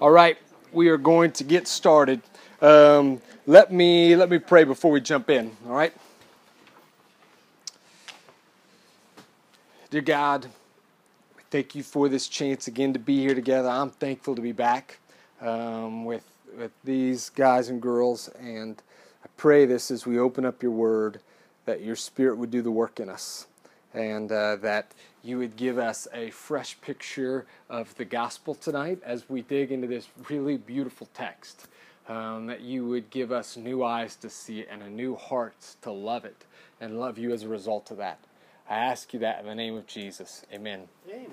All right, we are going to get started. Um, let me let me pray before we jump in. All right, dear God, thank you for this chance again to be here together. I'm thankful to be back um, with with these guys and girls, and I pray this as we open up your Word that your Spirit would do the work in us, and uh, that you would give us a fresh picture of the gospel tonight as we dig into this really beautiful text. Um, that you would give us new eyes to see it and a new heart to love it and love you as a result of that. I ask you that in the name of Jesus. Amen. Amen.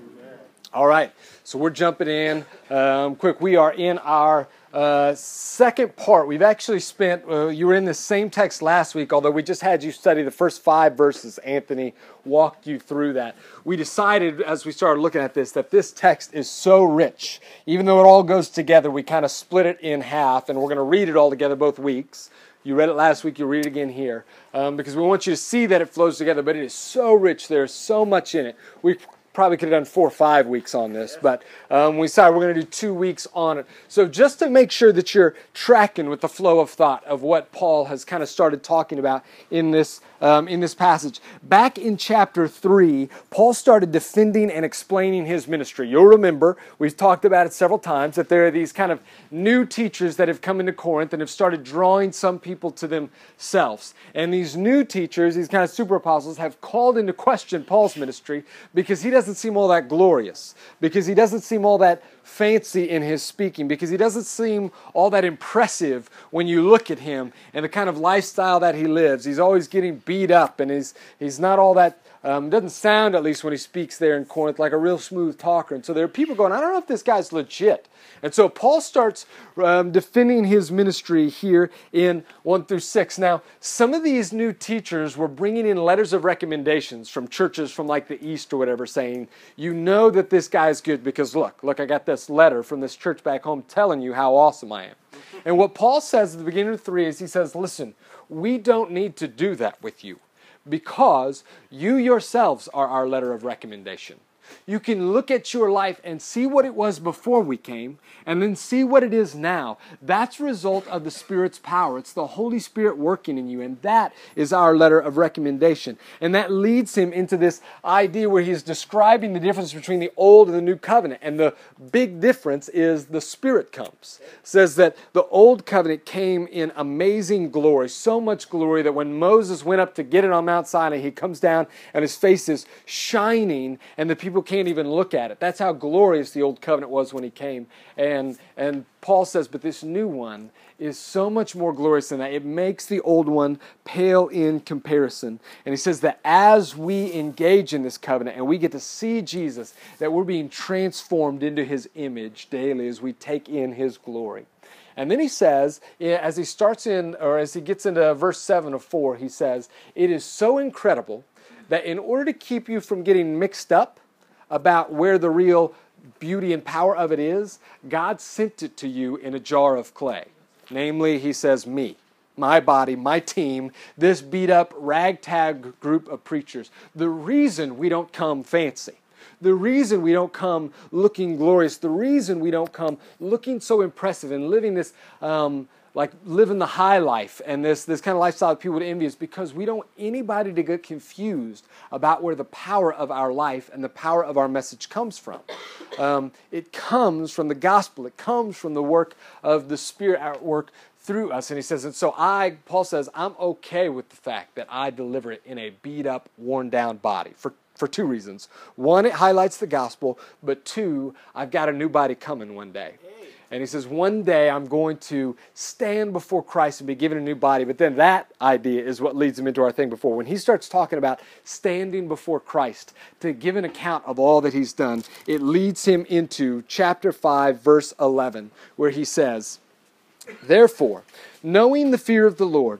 All right, so we're jumping in um, quick. We are in our uh, second part. We've actually spent, uh, you were in the same text last week, although we just had you study the first five verses. Anthony walked you through that. We decided as we started looking at this that this text is so rich. Even though it all goes together, we kind of split it in half, and we're going to read it all together both weeks. You read it last week, you read it again here, um, because we want you to see that it flows together, but it is so rich. There's so much in it. We probably could have done four or five weeks on this, but um, we decided we're going to do two weeks on it. So just to make sure that you're tracking with the flow of thought of what Paul has kind of started talking about in this um, in this passage. Back in chapter 3, Paul started defending and explaining his ministry. You'll remember, we've talked about it several times, that there are these kind of new teachers that have come into Corinth and have started drawing some people to themselves. And these new teachers, these kind of super apostles, have called into question Paul's ministry because he doesn't seem all that glorious, because he doesn't seem all that fancy in his speaking because he doesn't seem all that impressive when you look at him and the kind of lifestyle that he lives. He's always getting beat up and he's, he's not all that um, doesn't sound, at least when he speaks there in Corinth, like a real smooth talker. And so there are people going, I don't know if this guy's legit. And so Paul starts um, defending his ministry here in 1 through 6. Now, some of these new teachers were bringing in letters of recommendations from churches from like the East or whatever, saying, You know that this guy's good because look, look, I got this letter from this church back home telling you how awesome I am. And what Paul says at the beginning of 3 is he says, Listen, we don't need to do that with you because you yourselves are our letter of recommendation. You can look at your life and see what it was before we came and then see what it is now. That's a result of the Spirit's power. It's the Holy Spirit working in you, and that is our letter of recommendation. And that leads him into this idea where he's describing the difference between the old and the new covenant. And the big difference is the Spirit comes. Says that the old covenant came in amazing glory, so much glory that when Moses went up to get it on Mount Sinai, he comes down and his face is shining, and the people can't even look at it. That's how glorious the old covenant was when he came. And, and Paul says, but this new one is so much more glorious than that. It makes the old one pale in comparison. And he says that as we engage in this covenant and we get to see Jesus, that we're being transformed into his image daily as we take in his glory. And then he says, eh, as he starts in, or as he gets into verse 7 of 4, he says, It is so incredible that in order to keep you from getting mixed up about where the real beauty and power of it is, God sent it to you in a jar of clay. Namely, he says, me, my body, my team, this beat up ragtag group of preachers. The reason we don't come fancy, the reason we don't come looking glorious, the reason we don't come looking so impressive and living this. Um, like living the high life and this, this kind of lifestyle that people would envy is because we don't want anybody to get confused about where the power of our life and the power of our message comes from. Um, it comes from the gospel, it comes from the work of the Spirit at work through us. And he says, and so I, Paul says, I'm okay with the fact that I deliver it in a beat up, worn down body for for two reasons. One, it highlights the gospel, but two, I've got a new body coming one day. And he says, One day I'm going to stand before Christ and be given a new body. But then that idea is what leads him into our thing before. When he starts talking about standing before Christ to give an account of all that he's done, it leads him into chapter 5, verse 11, where he says, Therefore, knowing the fear of the Lord,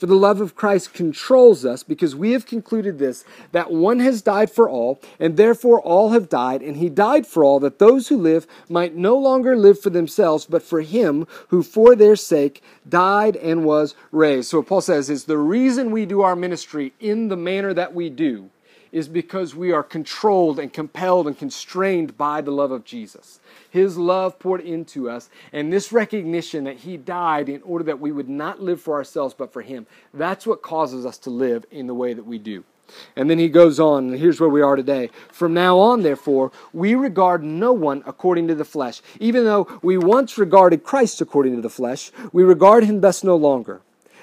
For the love of Christ controls us because we have concluded this that one has died for all, and therefore all have died, and he died for all, that those who live might no longer live for themselves, but for him who for their sake died and was raised. So, Paul says is the reason we do our ministry in the manner that we do is because we are controlled and compelled and constrained by the love of Jesus. His love poured into us, and this recognition that He died in order that we would not live for ourselves but for Him. That's what causes us to live in the way that we do. And then he goes on, and here's where we are today. From now on, therefore, we regard no one according to the flesh. Even though we once regarded Christ according to the flesh, we regard him thus no longer.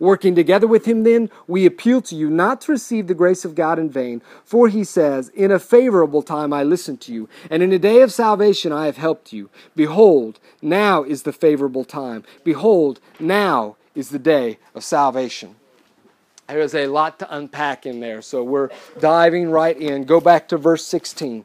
Working together with him, then, we appeal to you not to receive the grace of God in vain, for he says, In a favorable time I listened to you, and in a day of salvation I have helped you. Behold, now is the favorable time. Behold, now is the day of salvation. There's a lot to unpack in there, so we're diving right in. Go back to verse 16.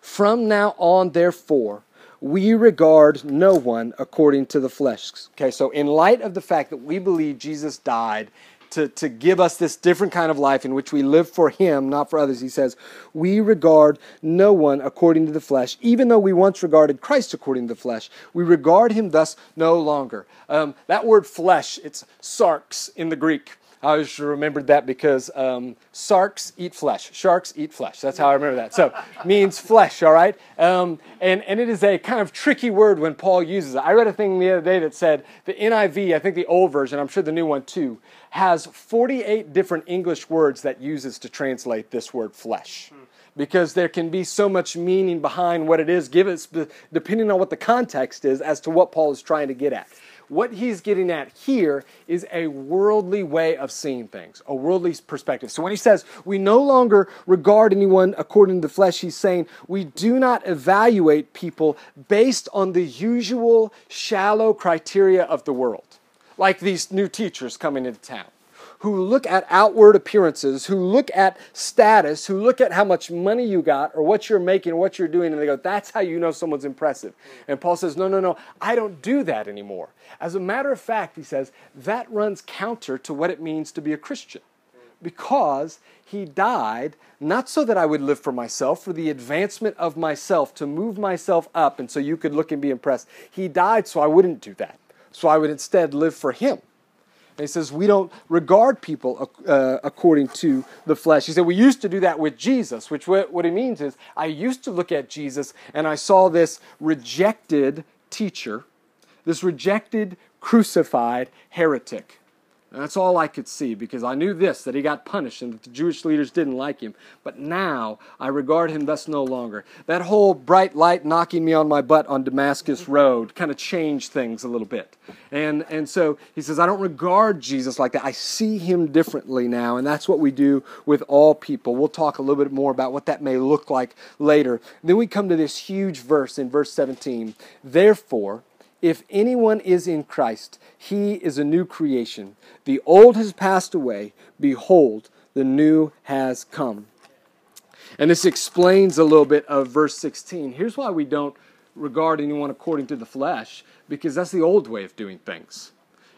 From now on, therefore, we regard no one according to the flesh. Okay, so in light of the fact that we believe Jesus died to, to give us this different kind of life in which we live for Him, not for others, he says, we regard no one according to the flesh. Even though we once regarded Christ according to the flesh, we regard Him thus no longer. Um, that word flesh, it's sarx in the Greek. I always remembered that because um, sharks eat flesh. Sharks eat flesh. That's how I remember that. So means flesh, all right? Um, and, and it is a kind of tricky word when Paul uses it. I read a thing the other day that said the NIV, I think the old version, I'm sure the new one too, has 48 different English words that uses to translate this word flesh. Because there can be so much meaning behind what it is, given depending on what the context is, as to what Paul is trying to get at. What he's getting at here is a worldly way of seeing things, a worldly perspective. So when he says we no longer regard anyone according to the flesh, he's saying we do not evaluate people based on the usual shallow criteria of the world, like these new teachers coming into town who look at outward appearances, who look at status, who look at how much money you got or what you're making or what you're doing, and they go, that's how you know someone's impressive. And Paul says, no, no, no, I don't do that anymore. As a matter of fact, he says, that runs counter to what it means to be a Christian. Because he died not so that I would live for myself, for the advancement of myself, to move myself up, and so you could look and be impressed. He died so I wouldn't do that. So I would instead live for him. And he says, we don't regard people uh, according to the flesh. He said, we used to do that with Jesus, which what, what he means is, I used to look at Jesus and I saw this rejected teacher, this rejected, crucified heretic. And that's all I could see because I knew this that he got punished and that the Jewish leaders didn't like him. But now I regard him thus no longer. That whole bright light knocking me on my butt on Damascus Road kind of changed things a little bit. And, and so he says, I don't regard Jesus like that. I see him differently now. And that's what we do with all people. We'll talk a little bit more about what that may look like later. Then we come to this huge verse in verse 17. Therefore, if anyone is in Christ, he is a new creation. The old has passed away. Behold, the new has come. And this explains a little bit of verse 16. Here's why we don't regard anyone according to the flesh, because that's the old way of doing things.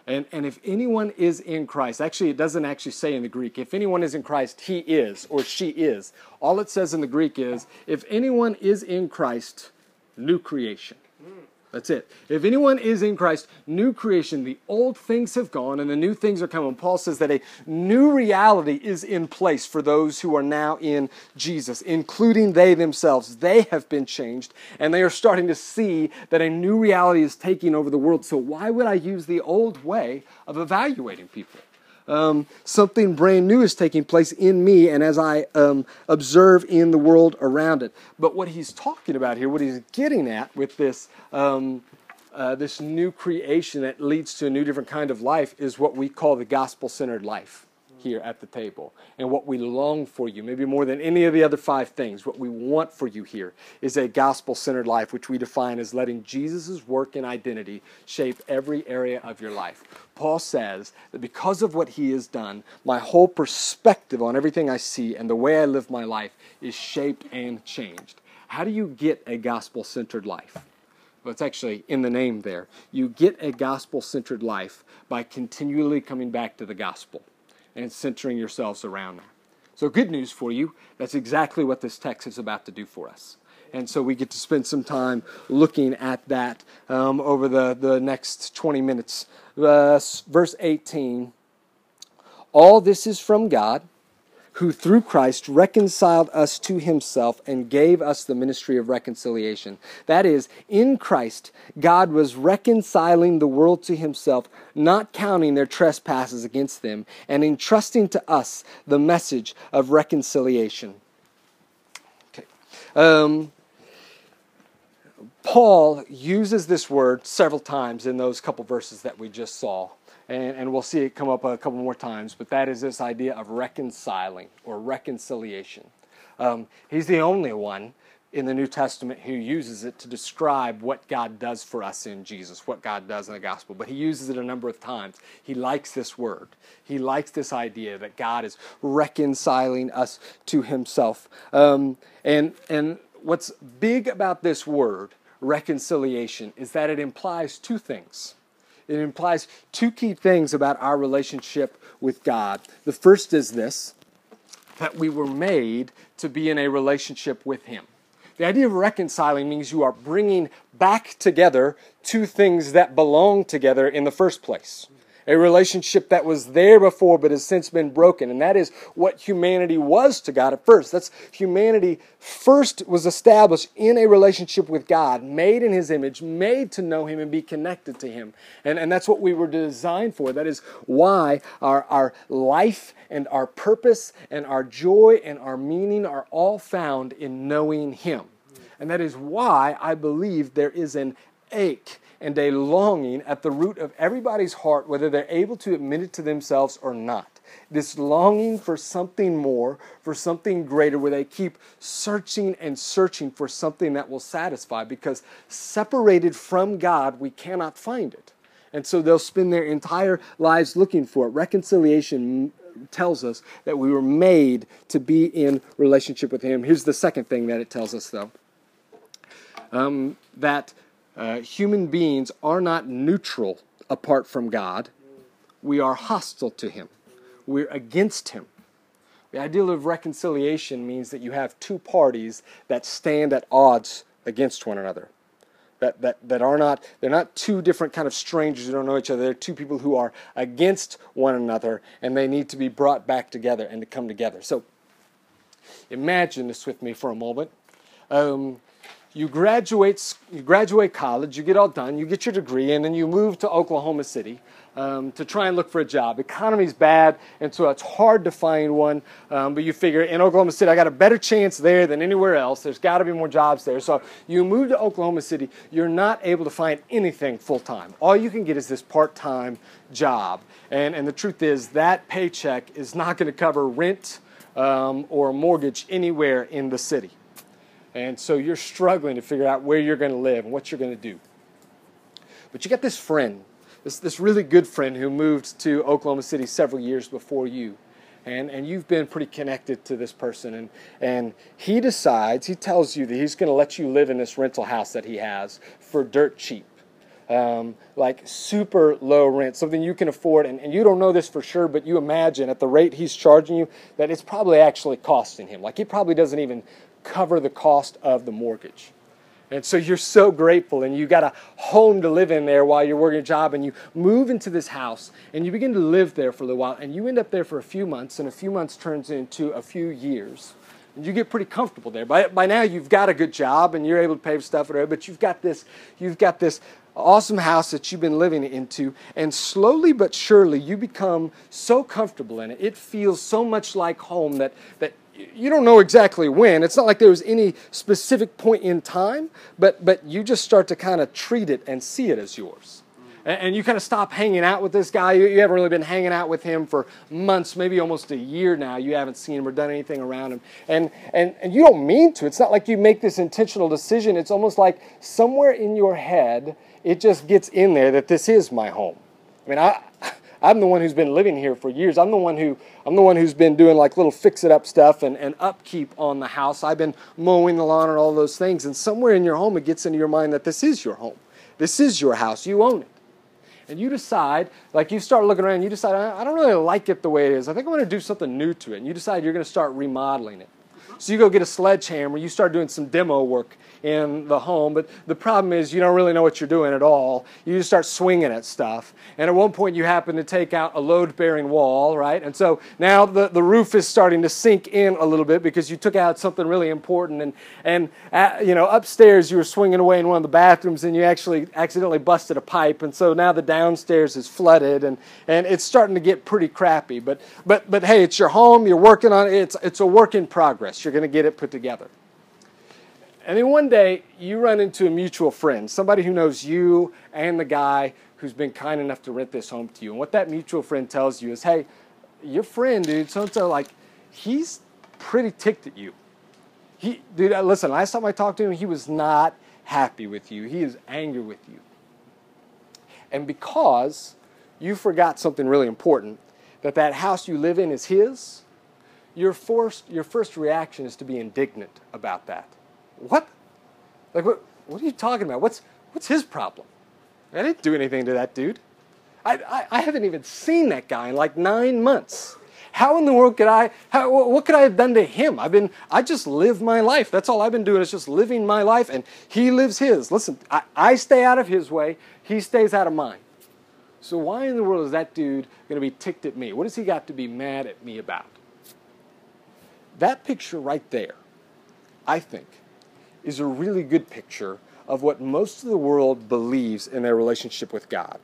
And, and if anyone is in Christ, actually, it doesn't actually say in the Greek, if anyone is in Christ, he is or she is. All it says in the Greek is, if anyone is in Christ, new creation. That's it. If anyone is in Christ, new creation, the old things have gone and the new things are coming. Paul says that a new reality is in place for those who are now in Jesus, including they themselves. They have been changed and they are starting to see that a new reality is taking over the world. So, why would I use the old way of evaluating people? Um, something brand new is taking place in me and as I um, observe in the world around it. But what he's talking about here, what he's getting at with this, um, uh, this new creation that leads to a new different kind of life, is what we call the gospel centered life here at the table and what we long for you, maybe more than any of the other five things, what we want for you here is a gospel centered life, which we define as letting Jesus' work and identity shape every area of your life. Paul says that because of what he has done, my whole perspective on everything I see and the way I live my life is shaped and changed. How do you get a gospel centered life? Well, it's actually in the name there. You get a gospel centered life by continually coming back to the gospel and centering yourselves around them. So, good news for you. That's exactly what this text is about to do for us. And so we get to spend some time looking at that um, over the, the next 20 minutes. Uh, verse 18 All this is from God who through Christ reconciled us to himself and gave us the ministry of reconciliation. That is, in Christ, God was reconciling the world to himself, not counting their trespasses against them, and entrusting to us the message of reconciliation. Okay. Um, Paul uses this word several times in those couple verses that we just saw and, and we'll see it come up a couple more times, but that is this idea of reconciling or reconciliation. Um, he's the only one in the New Testament who uses it to describe what God does for us in Jesus, what God does in the gospel. But he uses it a number of times. He likes this word. He likes this idea that God is reconciling us to himself. Um, and, and what's big about this word, reconciliation, is that it implies two things it implies two key things about our relationship with God. The first is this that we were made to be in a relationship with Him. The idea of reconciling means you are bringing back together two things that belong together in the first place a relationship that was there before but has since been broken. And that is what humanity was to God at first. That's humanity first was established in a relationship with God, made in His image, made to know Him and be connected to Him. And, and that's what we were designed for. That is why our, our life and our purpose and our joy and our meaning are all found in knowing Him. And that is why I believe there is an ache and a longing at the root of everybody's heart, whether they're able to admit it to themselves or not. This longing for something more, for something greater, where they keep searching and searching for something that will satisfy, because separated from God, we cannot find it. And so they'll spend their entire lives looking for it. Reconciliation tells us that we were made to be in relationship with Him. Here's the second thing that it tells us, though um, that uh, human beings are not neutral apart from God. We are hostile to Him, we're against Him. The ideal of reconciliation means that you have two parties that stand at odds against one another. That, that, that are not, they're not two different kind of strangers who don't know each other. They're two people who are against one another and they need to be brought back together and to come together. So imagine this with me for a moment. Um, you graduate, you graduate college, you get all done, you get your degree, and then you move to Oklahoma City um, to try and look for a job. Economy's bad, and so it's hard to find one. Um, but you figure in Oklahoma City, I got a better chance there than anywhere else. There's got to be more jobs there. So you move to Oklahoma City, you're not able to find anything full time. All you can get is this part time job. And, and the truth is, that paycheck is not going to cover rent um, or mortgage anywhere in the city. And so you're struggling to figure out where you're going to live and what you're going to do. But you got this friend, this, this really good friend who moved to Oklahoma City several years before you. And, and you've been pretty connected to this person. And, and he decides, he tells you that he's going to let you live in this rental house that he has for dirt cheap. Um, like super low rent, something you can afford. And, and you don't know this for sure, but you imagine at the rate he's charging you that it's probably actually costing him. Like he probably doesn't even cover the cost of the mortgage. And so you're so grateful, and you got a home to live in there while you're working a job, and you move into this house, and you begin to live there for a little while, and you end up there for a few months, and a few months turns into a few years. And you get pretty comfortable there. By, by now, you've got a good job, and you're able to pay for stuff, but you've got this, you've got this awesome house that you've been living into, and slowly but surely you become so comfortable in it. It feels so much like home that, that you don't know exactly when. It's not like there was any specific point in time, but, but you just start to kind of treat it and see it as yours. And, you kind of stop hanging out with this guy. You, you haven't really been hanging out with him for months, maybe almost a year now. You haven't seen him or done anything around him. And, and, and you don't mean to. It's not like you make this intentional decision. It's almost like somewhere in your head, it just gets in there that this is my home. I mean, I, I'm the one who's been living here for years. I'm the one who I'm the one who's been doing like little fix it up stuff and, and upkeep on the house. I've been mowing the lawn and all those things. And somewhere in your home it gets into your mind that this is your home. This is your house. You own it. And you decide, like you start looking around, you decide, I don't really like it the way it is. I think I'm going to do something new to it. And you decide you're going to start remodeling it. So you go get a sledgehammer, you start doing some demo work in the home, but the problem is you don't really know what you're doing at all. You just start swinging at stuff. And at one point you happen to take out a load bearing wall, right? And so now the, the roof is starting to sink in a little bit because you took out something really important. And, and at, you know, upstairs you were swinging away in one of the bathrooms and you actually accidentally busted a pipe. And so now the downstairs is flooded and, and it's starting to get pretty crappy. But, but, but hey, it's your home, you're working on it, it's, it's a work in progress you're going to get it put together. And then one day, you run into a mutual friend, somebody who knows you and the guy who's been kind enough to rent this home to you. And what that mutual friend tells you is, hey, your friend, dude, so and so, like, he's pretty ticked at you. He, dude, uh, listen, last time I talked to him, he was not happy with you. He is angry with you. And because you forgot something really important, that that house you live in is his, your first, your first reaction is to be indignant about that. What? Like, what, what are you talking about? What's, what's his problem? I didn't do anything to that dude. I, I, I haven't even seen that guy in like nine months. How in the world could I, how, what could I have done to him? I've been, I just live my life. That's all I've been doing is just living my life and he lives his. Listen, I, I stay out of his way, he stays out of mine. So why in the world is that dude going to be ticked at me? What has he got to be mad at me about? That picture right there, I think, is a really good picture of what most of the world believes in their relationship with God.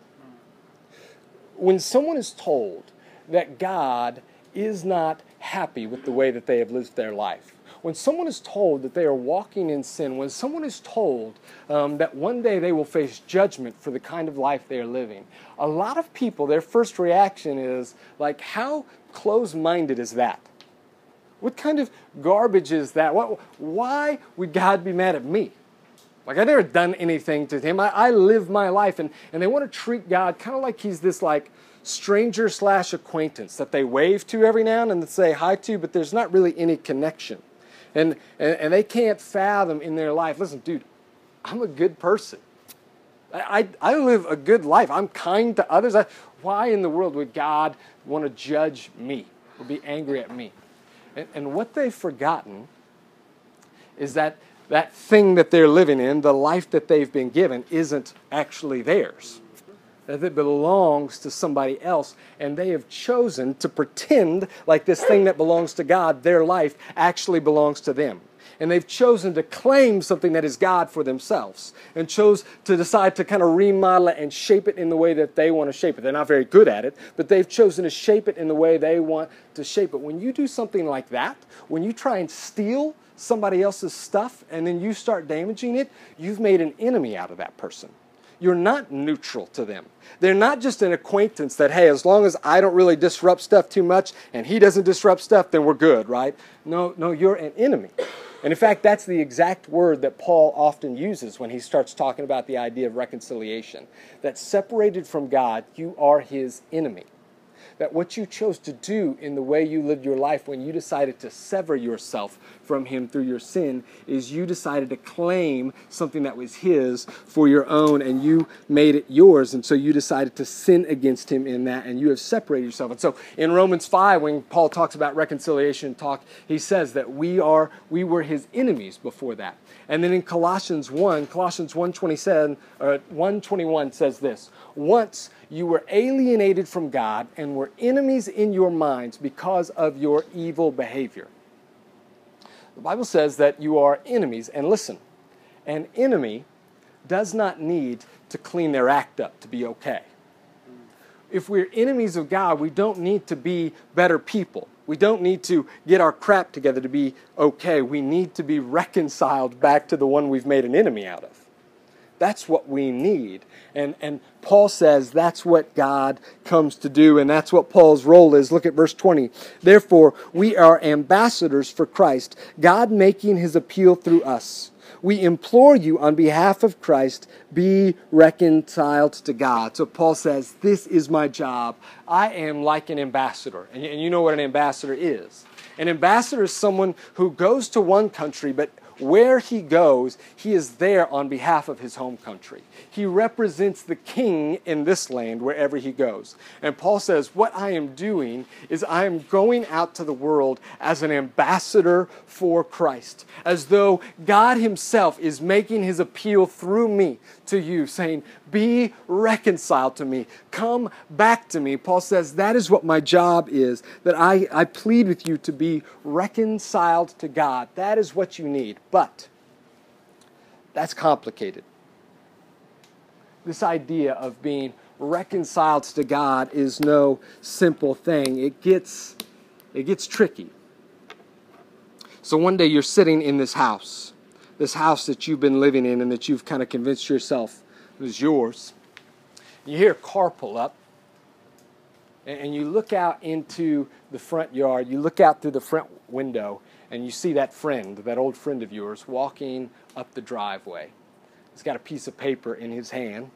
When someone is told that God is not happy with the way that they have lived their life, when someone is told that they are walking in sin, when someone is told um, that one day they will face judgment for the kind of life they are living, a lot of people, their first reaction is like, how close minded is that? What kind of garbage is that? What, why would God be mad at me? Like I've never done anything to him. I, I live my life, and, and they want to treat God kind of like he's this like stranger slash acquaintance that they wave to every now and then and say hi to, but there's not really any connection. And, and, and they can't fathom in their life, listen, dude, I'm a good person. I, I, I live a good life. I'm kind to others. I, why in the world would God want to judge me or be angry at me? And, and what they've forgotten is that that thing that they're living in, the life that they've been given, isn't actually theirs. That it belongs to somebody else, and they have chosen to pretend like this thing that belongs to God, their life, actually belongs to them and they've chosen to claim something that is God for themselves and chose to decide to kind of remodel it and shape it in the way that they want to shape it. They're not very good at it, but they've chosen to shape it in the way they want to shape it. When you do something like that, when you try and steal somebody else's stuff and then you start damaging it, you've made an enemy out of that person you're not neutral to them. They're not just an acquaintance that, hey, as long as I don't really disrupt stuff too much and he doesn't disrupt stuff, then we're good, right? No, no, you're an enemy. And in fact, that's the exact word that Paul often uses when he starts talking about the idea of reconciliation. That separated from God, you are his enemy that what you chose to do in the way you lived your life when you decided to sever yourself from Him through your sin is you decided to claim something that was His for your own and you made it yours. And so you decided to sin against Him in that and you have separated yourself. And so in Romans 5, when Paul talks about reconciliation talk, he says that we are we were His enemies before that. And then in Colossians 1, Colossians 1:27 or 1:21 says this, once you were alienated from God and were enemies in your minds because of your evil behavior. The Bible says that you are enemies. And listen, an enemy does not need to clean their act up to be okay. If we're enemies of God, we don't need to be better people. We don't need to get our crap together to be okay. We need to be reconciled back to the one we've made an enemy out of. That's what we need. And, and Paul says that's what God comes to do, and that's what Paul's role is. Look at verse 20. Therefore, we are ambassadors for Christ, God making his appeal through us. We implore you on behalf of Christ, be reconciled to God. So Paul says, This is my job. I am like an ambassador. And you know what an ambassador is. An ambassador is someone who goes to one country but where he goes, he is there on behalf of his home country. He represents the king in this land wherever he goes. And Paul says, What I am doing is I am going out to the world as an ambassador for Christ, as though God himself is making his appeal through me to you, saying, Be reconciled to me. Come back to me. Paul says, That is what my job is, that I, I plead with you to be reconciled to God. That is what you need. But that's complicated. This idea of being reconciled to God is no simple thing. It gets, it gets tricky. So one day you're sitting in this house this house that you've been living in and that you've kind of convinced yourself is yours. You hear a car pull up, and you look out into the front yard, you look out through the front window, and you see that friend, that old friend of yours, walking up the driveway. He's got a piece of paper in his hand.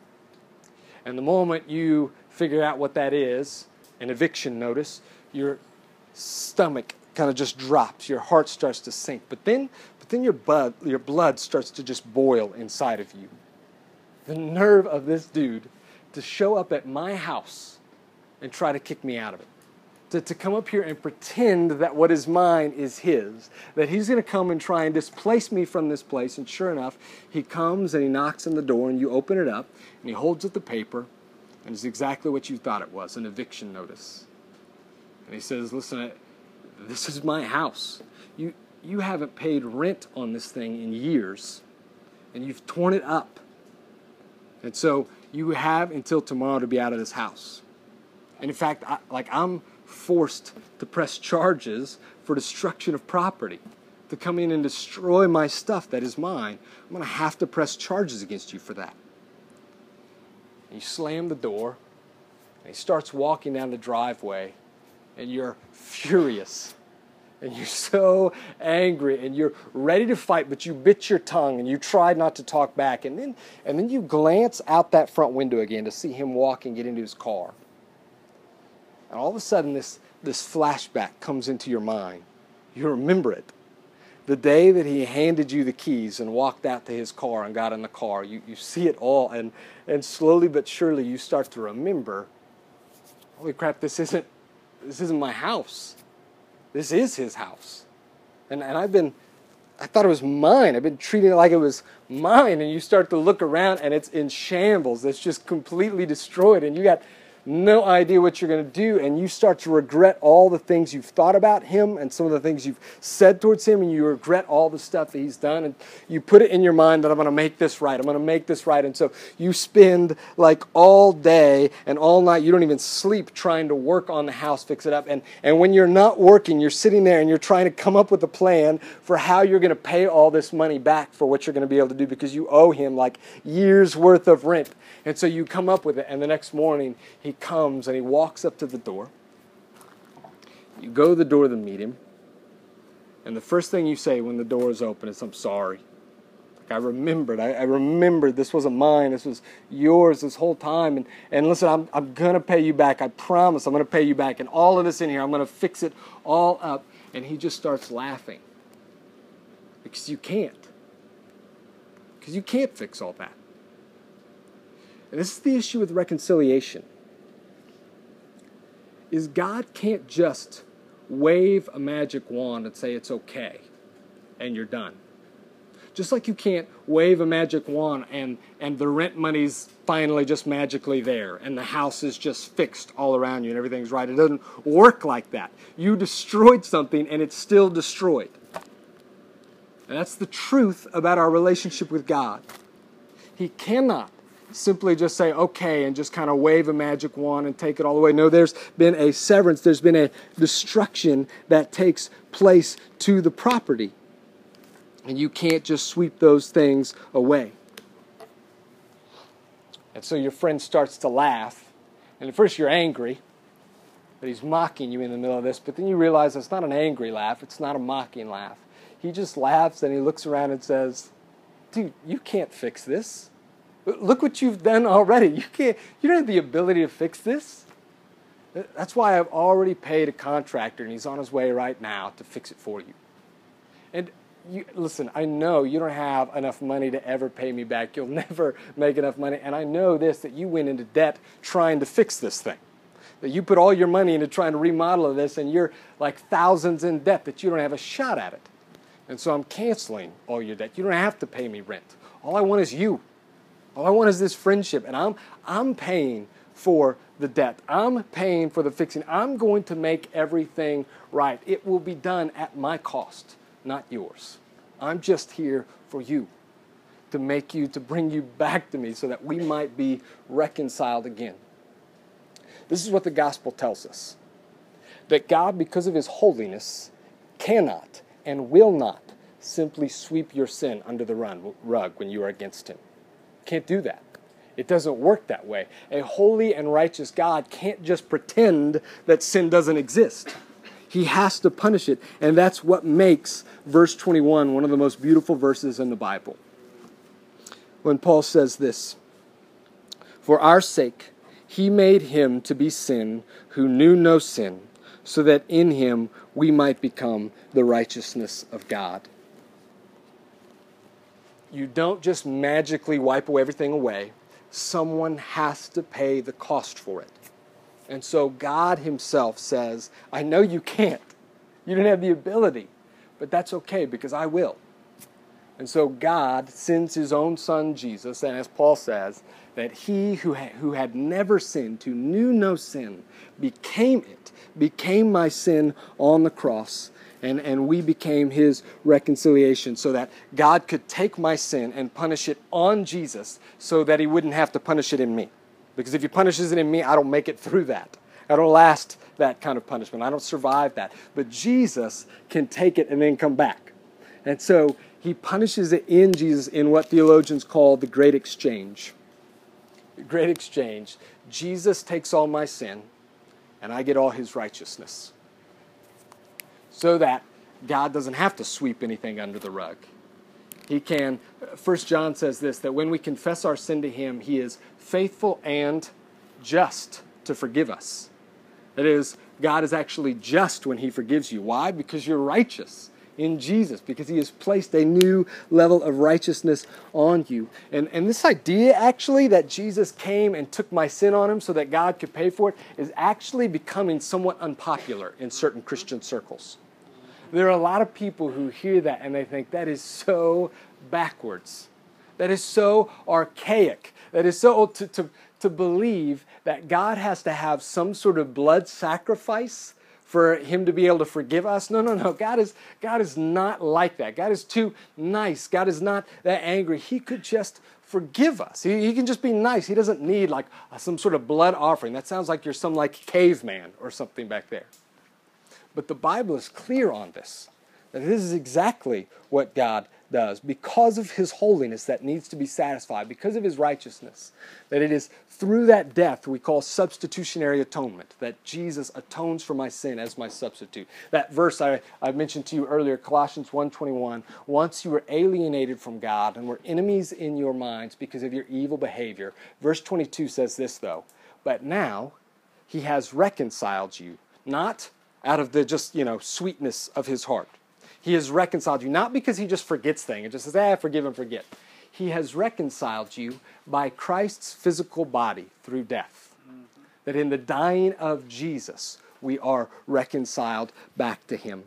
And the moment you figure out what that is, an eviction notice, your stomach kind of just drops. Your heart starts to sink. But then, but then your, blood, your blood starts to just boil inside of you. The nerve of this dude to show up at my house and try to kick me out of it. To, to come up here and pretend that what is mine is his. That he's going to come and try and displace me from this place. And sure enough, he comes and he knocks on the door and you open it up and he holds up the paper and it's exactly what you thought it was an eviction notice. And he says, Listen, this is my house. You, you haven't paid rent on this thing in years, and you've torn it up. And so you have until tomorrow to be out of this house. And in fact, I, like I'm forced to press charges for destruction of property, to come in and destroy my stuff that is mine. I'm going to have to press charges against you for that. And you slam the door, and he starts walking down the driveway, and you're furious and you're so angry and you're ready to fight but you bit your tongue and you tried not to talk back. And then and then you glance out that front window again to see him walk and get into his car. And all of a sudden this this flashback comes into your mind. You remember it. The day that he handed you the keys and walked out to his car and got in the car you, you see it all and and slowly but surely you start to remember holy crap this isn't this isn't my house this is his house. And, and I've been, I thought it was mine. I've been treating it like it was mine. And you start to look around and it's in shambles. It's just completely destroyed. And you got no idea what you're going to do, and you start to regret all the things you've thought about him and some of the things you've said towards him, and you regret all the stuff that he's done, and you put it in your mind that I'm going to make this right, I'm going to make this right, and so you spend like all day and all night, you don't even sleep trying to work on the house, fix it up, and, and when you're not working, you're sitting there and you're trying to come up with a plan for how you're going to pay all this money back for what you're going to be able to do because you owe him like years worth of rent. And so you come up with it, and the next morning he comes and he walks up to the door. You go to the door to meet him, and the first thing you say when the door is open is, I'm sorry. Like I remembered. I, I remembered this wasn't mine. This was yours this whole time. And, and listen, I'm, I'm going to pay you back. I promise I'm going to pay you back. And all of this in here, I'm going to fix it all up. And he just starts laughing because you can't. Because you can't fix all that. And this is the issue with reconciliation. Is God can't just wave a magic wand and say it's okay and you're done. Just like you can't wave a magic wand and, and the rent money's finally just magically there and the house is just fixed all around you and everything's right. It doesn't work like that. You destroyed something and it's still destroyed. And that's the truth about our relationship with God. He cannot simply just say, okay, and just kind of wave a magic wand and take it all away. No, there's been a severance, there's been a destruction that takes place to the property. And you can't just sweep those things away. And so your friend starts to laugh. And at first you're angry that he's mocking you in the middle of this, but then you realize it's not an angry laugh, it's not a mocking laugh. He just laughs and he looks around and says, Dude, you can't fix this. Look what you've done already. You can't you don't have the ability to fix this. That's why I've already paid a contractor and he's on his way right now to fix it for you. And you, listen, I know you don't have enough money to ever pay me back. You'll never make enough money. And I know this that you went into debt trying to fix this thing. That you put all your money into trying to remodel this and you're like thousands in debt that you don't have a shot at it. And so I'm canceling all your debt. You don't have to pay me rent. All I want is you. All I want is this friendship. And I'm, I'm paying for the debt. I'm paying for the fixing. I'm going to make everything right. It will be done at my cost not yours. I'm just here for you, to make you, to bring you back to me so that we might be reconciled again. This is what the gospel tells us that God, because of his holiness, cannot and will not simply sweep your sin under the rug when you are against him. Can't do that. It doesn't work that way. A holy and righteous God can't just pretend that sin doesn't exist. He has to punish it. And that's what makes verse 21 one of the most beautiful verses in the Bible. When Paul says this For our sake, he made him to be sin who knew no sin, so that in him we might become the righteousness of God. You don't just magically wipe everything away. Someone has to pay the cost for it. And so God Himself says, I know you can't. You don't have the ability, but that's okay because I will. And so God sends His own Son, Jesus, and as Paul says, that He who, ha- who had never sinned, who knew no sin, became it, became my sin on the cross. And, and we became his reconciliation so that God could take my sin and punish it on Jesus so that he wouldn't have to punish it in me. Because if he punishes it in me, I don't make it through that. I don't last that kind of punishment. I don't survive that. But Jesus can take it and then come back. And so he punishes it in Jesus in what theologians call the great exchange. The great exchange. Jesus takes all my sin, and I get all his righteousness. So that God doesn't have to sweep anything under the rug. He can, First John says this, that when we confess our sin to him, he is faithful and just to forgive us. That is, God is actually just when He forgives you. Why? Because you're righteous in Jesus, because He has placed a new level of righteousness on you. And, and this idea, actually, that Jesus came and took my sin on Him so that God could pay for it, is actually becoming somewhat unpopular in certain Christian circles. There are a lot of people who hear that and they think that is so backwards. That is so archaic. That is so to, to, to believe that God has to have some sort of blood sacrifice for him to be able to forgive us. No, no, no. God is God is not like that. God is too nice. God is not that angry. He could just forgive us. He, he can just be nice. He doesn't need like some sort of blood offering. That sounds like you're some like caveman or something back there. But the Bible is clear on this. That this is exactly what God does because of his holiness that needs to be satisfied, because of his righteousness, that it is through that death we call substitutionary atonement, that Jesus atones for my sin as my substitute. That verse I, I mentioned to you earlier, Colossians 1.21, once you were alienated from God and were enemies in your minds because of your evil behavior. Verse 22 says this though, but now he has reconciled you, not out of the just, you know, sweetness of his heart he has reconciled you, not because he just forgets things and just says, ah, forgive and forget. He has reconciled you by Christ's physical body through death. Mm-hmm. That in the dying of Jesus, we are reconciled back to him.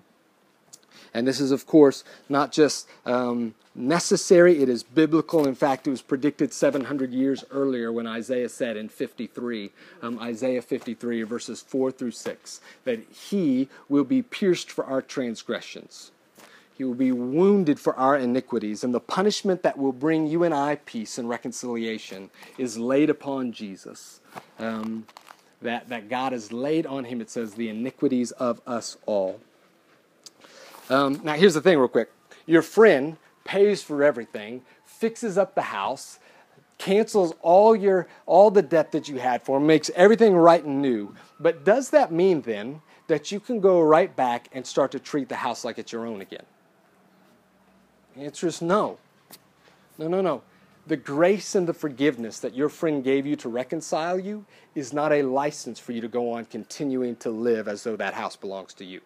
And this is, of course, not just um, necessary, it is biblical. In fact, it was predicted 700 years earlier when Isaiah said in 53, um, Isaiah 53, verses 4 through 6, that he will be pierced for our transgressions He will be wounded for our iniquities, and the punishment that will bring you and I peace and reconciliation is laid upon Jesus. Um, that, that God has laid on him, it says, the iniquities of us all. Um, now, here's the thing, real quick. Your friend pays for everything, fixes up the house, cancels all your all the debt that you had for makes everything right and new. But does that mean then that you can go right back and start to treat the house like it's your own again? The answer is no. No, no, no. The grace and the forgiveness that your friend gave you to reconcile you is not a license for you to go on continuing to live as though that house belongs to you.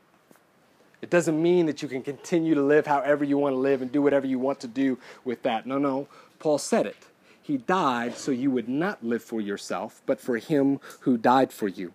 It doesn't mean that you can continue to live however you want to live and do whatever you want to do with that. No, no. Paul said it. He died so you would not live for yourself, but for him who died for you.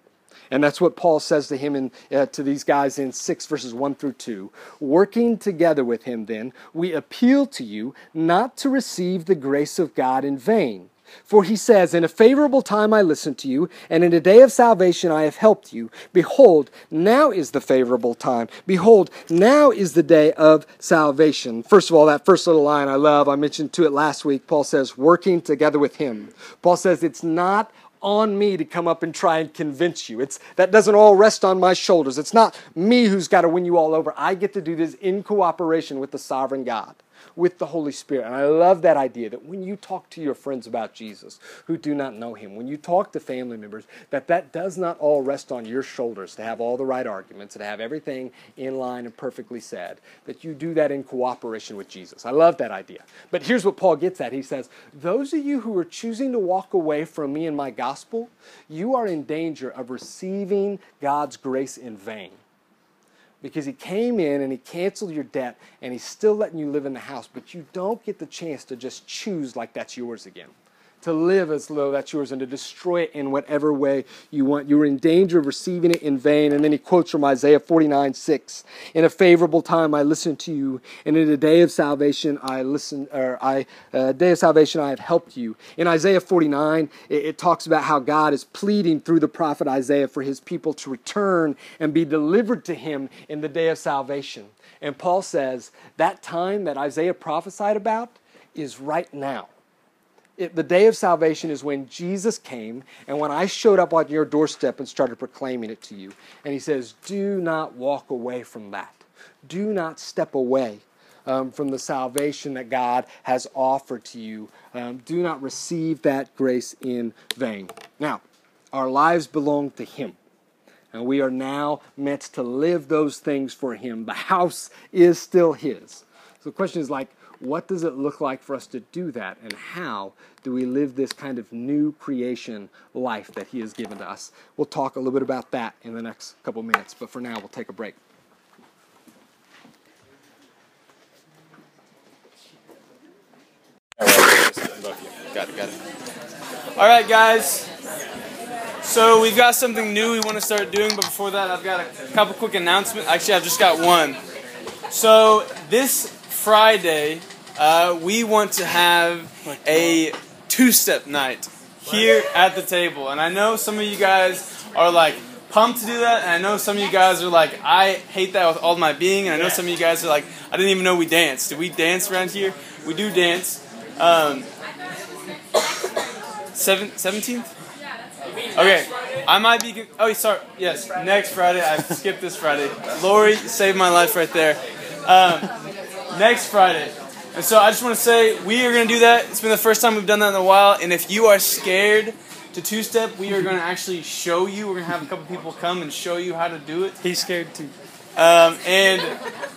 And that's what Paul says to him and uh, to these guys in 6 verses 1 through 2. Working together with him, then, we appeal to you not to receive the grace of God in vain. For he says, In a favorable time I listened to you, and in a day of salvation I have helped you. Behold, now is the favorable time. Behold, now is the day of salvation. First of all, that first little line I love, I mentioned to it last week. Paul says, Working together with him. Paul says, It's not on me to come up and try and convince you. It's that doesn't all rest on my shoulders. It's not me who's got to win you all over. I get to do this in cooperation with the sovereign God with the Holy Spirit. And I love that idea that when you talk to your friends about Jesus who do not know him, when you talk to family members, that that does not all rest on your shoulders to have all the right arguments and to have everything in line and perfectly said, that you do that in cooperation with Jesus. I love that idea. But here's what Paul gets at. He says, Those of you who are choosing to walk away from me and my gospel, you are in danger of receiving God's grace in vain because he came in and he canceled your debt and he's still letting you live in the house, but you don't get the chance to just choose like that's yours again to live as though that's yours and to destroy it in whatever way you want. You're in danger of receiving it in vain. And then he quotes from Isaiah 49 6. In a favorable time I listened to you, and in a day of salvation I listened, or I, uh, day of salvation I have helped you. In Isaiah 49, it, it talks about how God is pleading through the prophet Isaiah for his people to return and be delivered to him in the day of salvation. And Paul says that time that Isaiah prophesied about is right now it, the day of salvation is when Jesus came and when I showed up on your doorstep and started proclaiming it to you. And he says, Do not walk away from that. Do not step away um, from the salvation that God has offered to you. Um, do not receive that grace in vain. Now, our lives belong to Him. And we are now meant to live those things for Him. The house is still His. So the question is like, what does it look like for us to do that? And how do we live this kind of new creation life that He has given to us? We'll talk a little bit about that in the next couple minutes, but for now, we'll take a break. Got it, got it. All right, guys. So we've got something new we want to start doing, but before that, I've got a couple quick announcements. Actually, I've just got one. So this Friday, uh, we want to have a two-step night here at the table, and I know some of you guys are like pumped to do that, and I know some of you guys are like, I hate that with all my being, and I know some of you guys are like, I didn't even know we danced. Do we dance around here? We do dance. Um, seven, 17th? Okay, I might be. Oh, sorry. Yes, next Friday. I skipped this Friday. Lori saved my life right there. Um, next Friday. And so I just want to say we are going to do that. It's been the first time we've done that in a while. And if you are scared to two step, we are going to actually show you. We're going to have a couple people come and show you how to do it. He's scared too. Um, and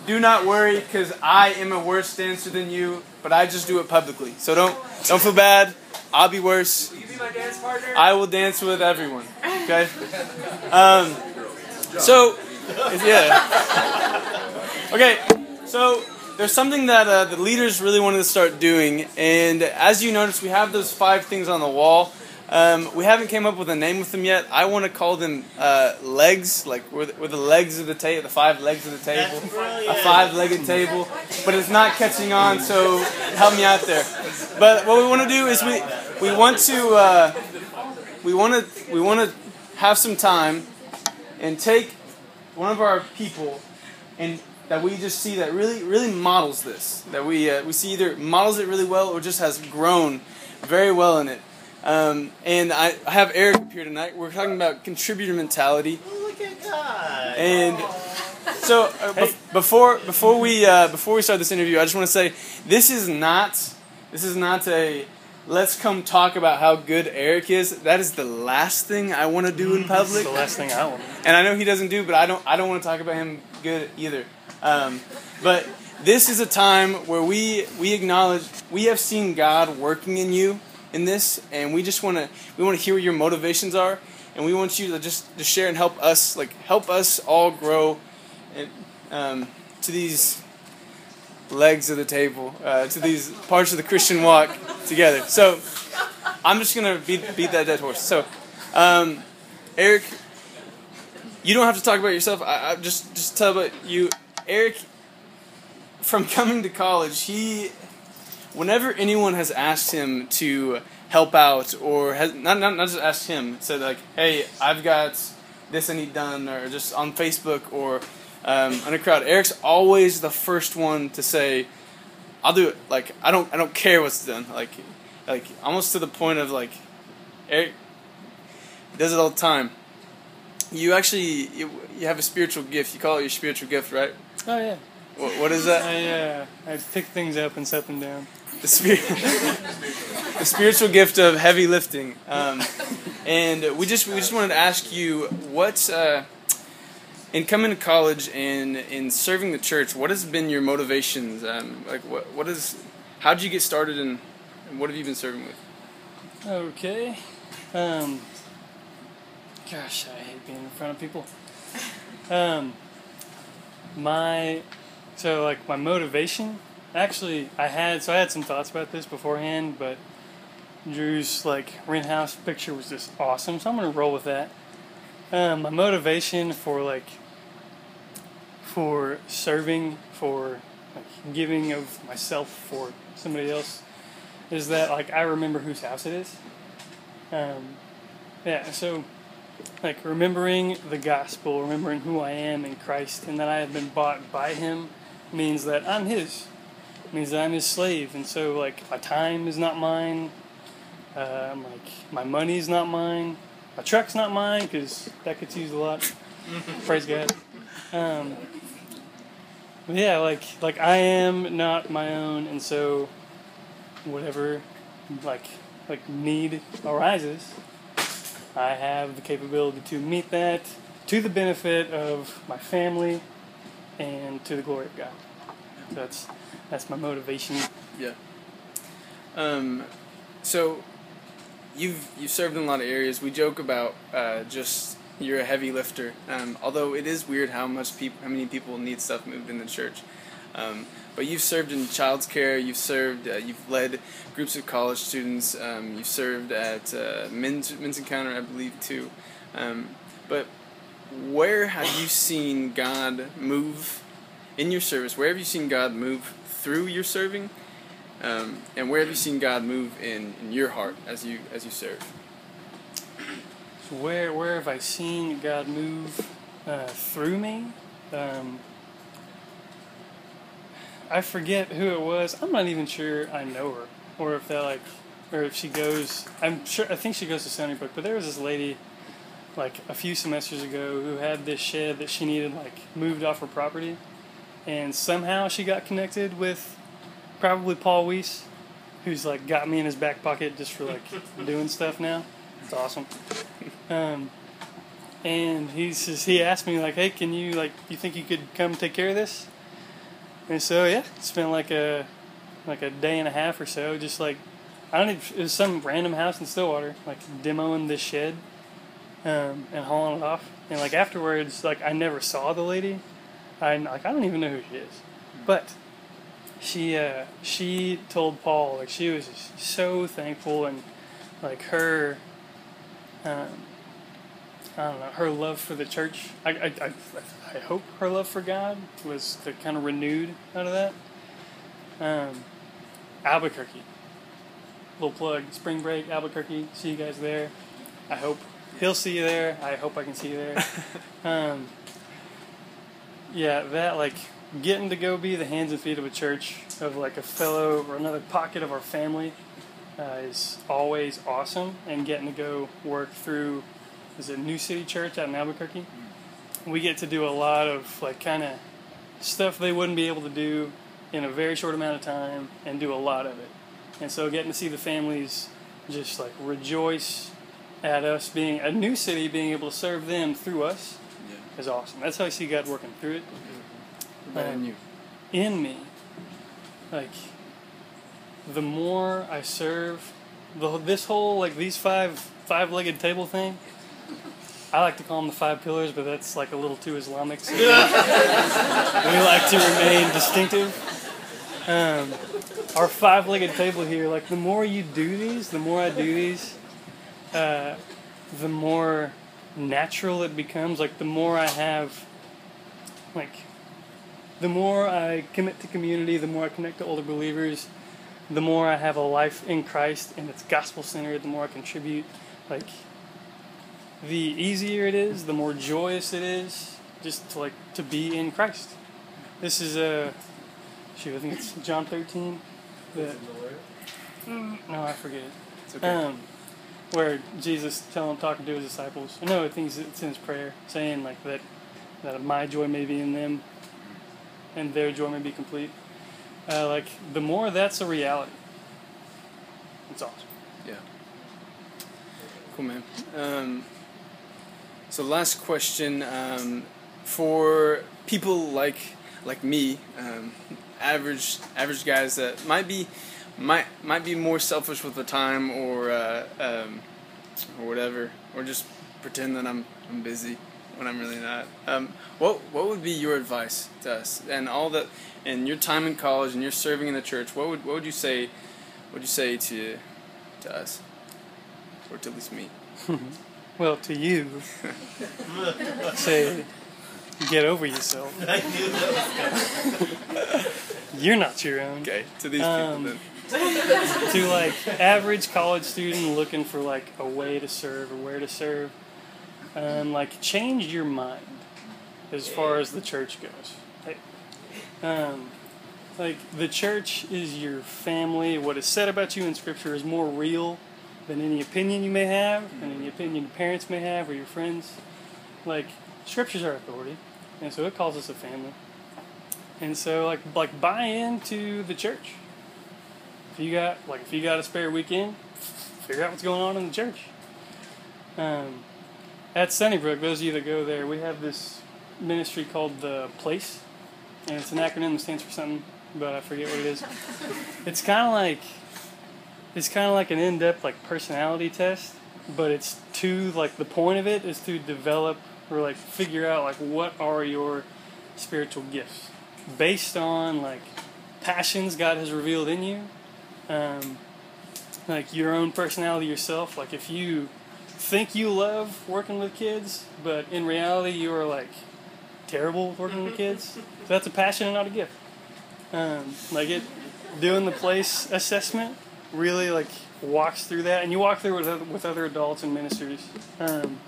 do not worry because I am a worse dancer than you, but I just do it publicly. So don't don't feel bad. I'll be worse. Will you be my dance partner? I will dance with everyone. Okay. Um, so yeah. Okay. So there's something that uh, the leaders really wanted to start doing, and as you notice, we have those five things on the wall. Um, we haven't came up with a name with them yet. I want to call them uh, legs, like we're the, we're the legs of the table, the five legs of the table, a five-legged table. But it's not catching on, so help me out there. But what we want to do is we we want to uh, we want to we want to have some time and take one of our people and that we just see that really really models this. That we uh, we see either models it really well or just has grown very well in it. Um, and I, I have Eric up here tonight. We're talking about contributor mentality. Look at God. And so uh, bef- before before we uh, before we start this interview, I just want to say this is not this is not a let's come talk about how good Eric is. That is the last thing I want to do in That's public. the last thing I want. And I know he doesn't do, but I don't I don't want to talk about him good either. Um, but this is a time where we we acknowledge we have seen God working in you in this, and we just want to we want to hear what your motivations are, and we want you to just to share and help us like help us all grow, and, um, to these legs of the table, uh, to these parts of the Christian walk together. So I'm just gonna beat beat that dead horse. So, um, Eric, you don't have to talk about yourself. I, I just just tell about you, Eric. From coming to college, he, whenever anyone has asked him to help out or has not not, not just asked him, said like, "Hey, I've got this I need done," or just on Facebook or um, in a crowd, Eric's always the first one to say, "I'll do it." Like I don't I don't care what's done. Like like almost to the point of like, Eric does it all the time. You actually you, you have a spiritual gift. You call it your spiritual gift, right? Oh yeah. What, what is that? I uh, I pick things up and set them down. the, spirit, the spiritual gift of heavy lifting. Um, and we just we just wanted to ask you what uh, in coming to college and in serving the church, what has been your motivations? Um, like what what is how did you get started and, and what have you been serving with? Okay. Um. Gosh, I hate being in front of people. Um. My, so like my motivation. Actually, I had so I had some thoughts about this beforehand, but Drew's like rent house picture was just awesome, so I'm gonna roll with that. Um, my motivation for like for serving, for like giving of myself for somebody else, is that like I remember whose house it is. Um, yeah, so like remembering the gospel, remembering who I am in Christ, and that I have been bought by Him, means that I'm His. means that I'm His slave, and so like my time is not mine. Um, like my money's not mine. My truck's not mine because that gets used a lot. Praise God. Um, yeah, like like I am not my own, and so whatever like like need arises, I have the capability to meet that to the benefit of my family and to the glory of God. That's that's my motivation. Yeah. Um, so you've you've served in a lot of areas. We joke about uh, just you're a heavy lifter. Um, although it is weird how much people, how many people need stuff moved in the church. Um, but you've served in child's care. You've served. Uh, you've led groups of college students. Um, you've served at uh, men's men's encounter, I believe, too. Um, but where have you seen God move in your service? Where have you seen God move through your serving? Um, and where have you seen God move in, in your heart as you as you serve? So where where have I seen God move uh, through me? Um, I forget who it was. I'm not even sure I know her, or if that like, or if she goes. I'm sure. I think she goes to Sunnybrook. But there was this lady, like a few semesters ago, who had this shed that she needed like moved off her property, and somehow she got connected with probably Paul Weiss, who's like got me in his back pocket just for like doing stuff now. It's awesome. Um, and he says he asked me like, "Hey, can you like, you think you could come take care of this?" And so yeah, spent like a like a day and a half or so, just like I don't even, it was some random house in Stillwater, like demoing this shed um, and hauling it off. And like afterwards, like I never saw the lady. I like I don't even know who she is, but she uh, she told Paul like she was so thankful and like her um, I don't know her love for the church. I, I, I, I hope her love for God was the kind of renewed out of that. Um, Albuquerque, little plug, spring break, Albuquerque. See you guys there. I hope he'll see you there. I hope I can see you there. um, yeah, that like getting to go be the hands and feet of a church of like a fellow or another pocket of our family uh, is always awesome, and getting to go work through is it New City Church out in Albuquerque. We get to do a lot of like kind of stuff they wouldn't be able to do in a very short amount of time and do a lot of it. And so getting to see the families just like rejoice at us being a new city, being able to serve them through us Yeah. is awesome. That's how I see God working through it But in um, you. in me. Like the more I serve, the this whole like these five five-legged table thing. I like to call them the five pillars, but that's like a little too Islamic. So we like to remain distinctive. Um, our five-legged table here, like the more you do these, the more I do these, uh, the more natural it becomes. Like the more I have, like the more I commit to community, the more I connect to older believers, the more I have a life in Christ and it's gospel centered, the more I contribute. Like, the easier it is, the more joyous it is, just to like to be in Christ. This is a shoot. I think it's John thirteen. No, I forget. It's okay. Um, where Jesus telling talking to his disciples. No, I think it's- it's in his prayer, saying like that that my joy may be in them, and their joy may be complete. Uh, like the more that's a reality, it's awesome. Yeah. Cool, man. Um, so, last question um, for people like like me, um, average average guys that might be might might be more selfish with the time or uh, um, or whatever, or just pretend that I'm I'm busy when I'm really not. Um, what what would be your advice to us and all that and your time in college and your serving in the church? What would what would you say? What would you say to to us, or to at least me? Well, to you, say, get over yourself. You're not your own. Okay, to these Um, people then. to like average college student looking for like a way to serve or where to serve um, like change your mind as far as the church goes Like, um, like the church is your family what is said about you in scripture is more real than any opinion you may have and any opinion your parents may have or your friends like scriptures are authority and so it calls us a family and so like like buy into the church if you got like if you got a spare weekend, figure out what's going on in the church. Um, at Sunnybrook, those of you that go there, we have this ministry called the Place, and it's an acronym that stands for something, but I forget what it is. It's kind of like it's kind of like an in-depth like personality test, but it's to like the point of it is to develop or like figure out like what are your spiritual gifts based on like passions God has revealed in you um, like your own personality yourself. Like if you think you love working with kids, but in reality you are like terrible working with kids, so that's a passion and not a gift. Um, like it, doing the place assessment really like walks through that, and you walk through with other, with other adults and ministers, um,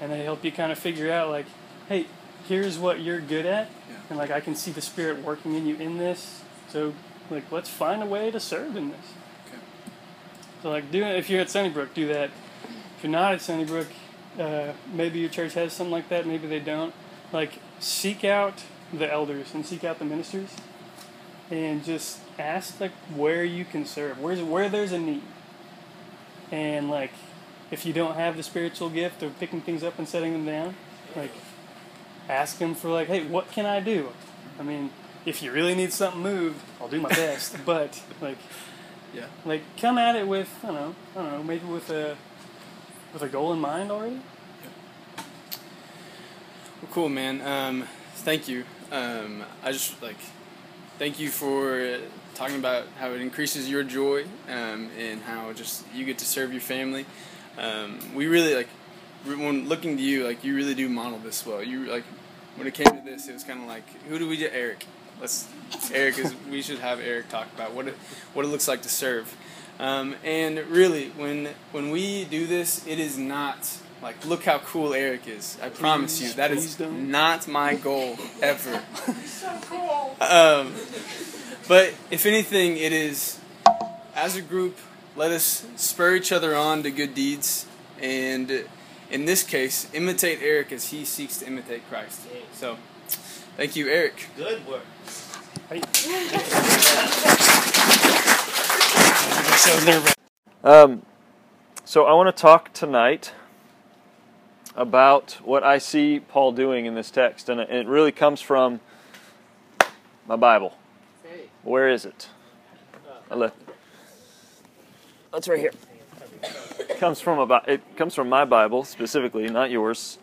and they help you kind of figure out like, hey, here's what you're good at, Yeah. and like I can see the spirit working in you in this, so like let's find a way to serve in this. Okay. So like do if you're at Sunnybrook, do that. If you're not at Sunnybrook, uh, maybe your church has something like that. Maybe they don't. Like seek out the elders and seek out the ministers, and just ask like where you can serve. Where's where there's a need. And like if you don't have the spiritual gift of picking things up and setting them down, like ask them for like, hey, what can I do? I mean, if you really need something moved, I'll do my best. but like, Yeah. like come at it with I don't know, I don't know, maybe with a with a goal in mind already. Yeah. Well, cool, man. Um, thank you. Um, I just like thank you for talking about how it increases your joy um, and how just you get to serve your family. Um, we really like when looking to you, like you really do model this well. You like when it came to this, it was kind of like who do we get? Eric. Let's Eric is. We should have Eric talk about what it what it looks like to serve. Um, and really, when when we do this, it is not Like, look how cool Eric is. I promise you, that is don't. not my goal ever. um, but if anything, it is as a group, let us spur each other on to good deeds, and in this case, imitate Eric as he seeks to imitate Christ. So, thank you, Eric. Good work. Hey. so nerve Um, so I want to talk tonight about what I see Paul doing in this text, and it- really comes from my Bible. Where is it? I left. That's right here. It comes from about. It comes from my Bible specifically, not yours,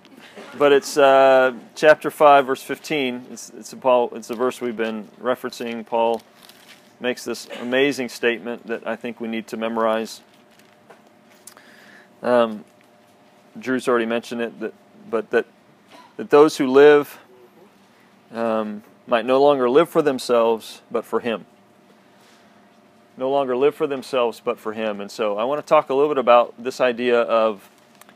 but it's uh, chapter five, verse fifteen. It's it's a Paul. It's a verse we've been referencing. Paul makes this amazing statement that I think we need to memorize. Um, Drew's already mentioned it, that, but that that those who live um, might no longer live for themselves, but for Him. No longer live for themselves, but for Him. And so I want to talk a little bit about this idea of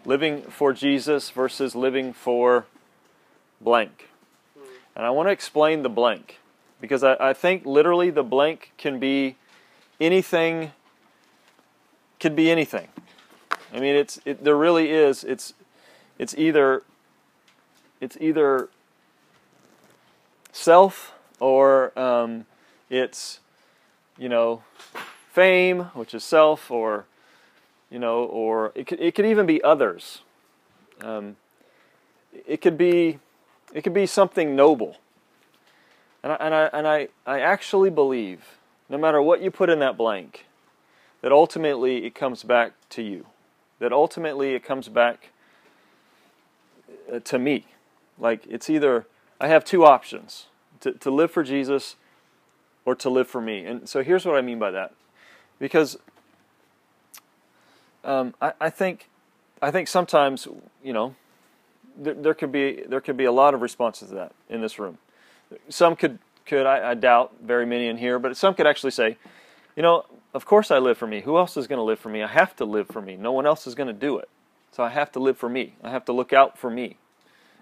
living for Jesus versus living for blank. And I want to explain the blank because I, I think literally the blank can be anything. Can be anything. I mean, it's it, there really is. It's it's either it's either self or um, it's you know fame, which is self, or you know, or it could it could even be others. Um, it could be it could be something noble. And I, and I and I I actually believe, no matter what you put in that blank, that ultimately it comes back to you. That ultimately it comes back uh, to me. Like it's either I have two options to, to live for Jesus or to live for me. And so here's what I mean by that. Because um, I, I think I think sometimes, you know, there, there could be there could be a lot of responses to that in this room. Some could could I, I doubt very many in here, but some could actually say, you know, of course I live for me. Who else is going to live for me? I have to live for me. No one else is going to do it. So I have to live for me. I have to look out for me.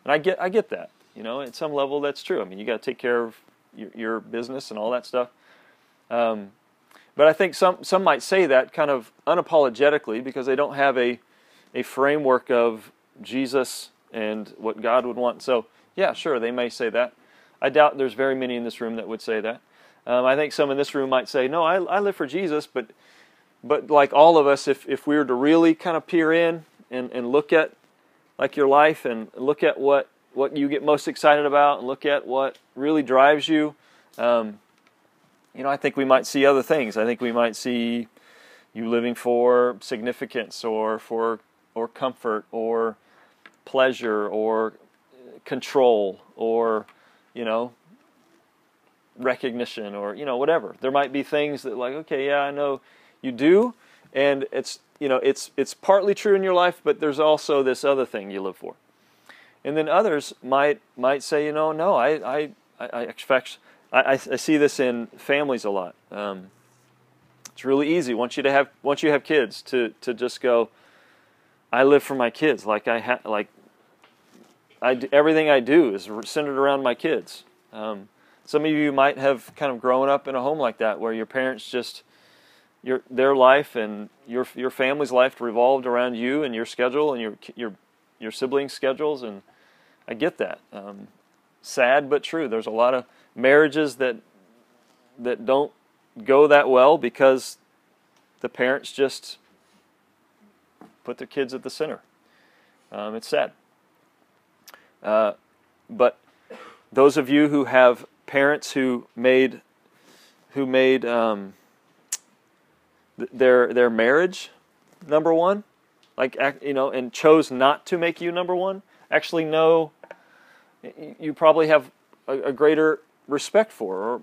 And I get I get that. You know, at some level that's true. I mean, you got to take care of your, your business and all that stuff. Um, but I think some some might say that kind of unapologetically because they don't have a a framework of Jesus and what God would want. So yeah, sure, they may say that. I doubt there's very many in this room that would say that. Um, I think some in this room might say, "No, I, I live for Jesus," but but like all of us, if if we were to really kind of peer in and, and look at like your life and look at what what you get most excited about and look at what really drives you, um, you know, I think we might see other things. I think we might see you living for significance or for or comfort or pleasure or control or you know recognition or you know whatever. There might be things that like okay yeah i know you do and it's you know it's it's partly true in your life but there's also this other thing you live for. And then others might might say you know no i i i, expect I, I, see this in families a lot. Um, it's really easy. Once you to have once you have kids to to just go i live for my kids. Like i ha- like I everything I do is centered around my kids. Um, some of you might have kind of grown up in a home like that, where your parents just your their life and your your family's life revolved around you and your schedule and your your your siblings' schedules, and I get that. Um, sad but true. There's a lot of marriages that that don't go that well because the parents just put their kids at the center. Um, it's sad. Uh, but those of you who have parents who made who made um, th- their their marriage number one, like you know, and chose not to make you number one, actually know you probably have a, a greater respect for or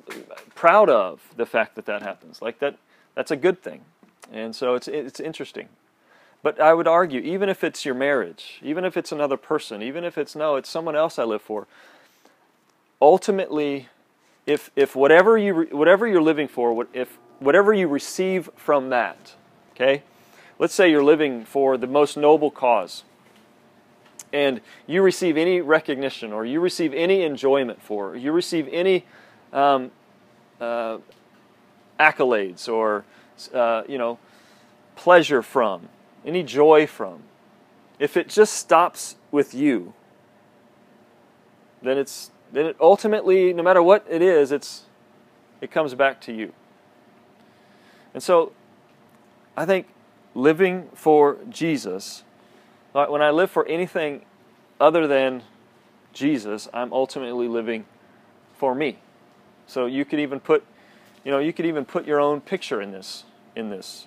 proud of the fact that that happens. Like that, that's a good thing, and so it's it's interesting. But I would argue, even if it's your marriage, even if it's another person, even if it's no, it's someone else I live for. Ultimately, if if whatever you whatever you're living for, if whatever you receive from that, okay, let's say you're living for the most noble cause, and you receive any recognition or you receive any enjoyment for, or you receive any um, uh, accolades or uh, you know pleasure from, any joy from, if it just stops with you, then it's then it ultimately, no matter what it is, it's it comes back to you. And so, I think living for Jesus, when I live for anything other than Jesus, I'm ultimately living for me. So you could even put, you know, you could even put your own picture in this in this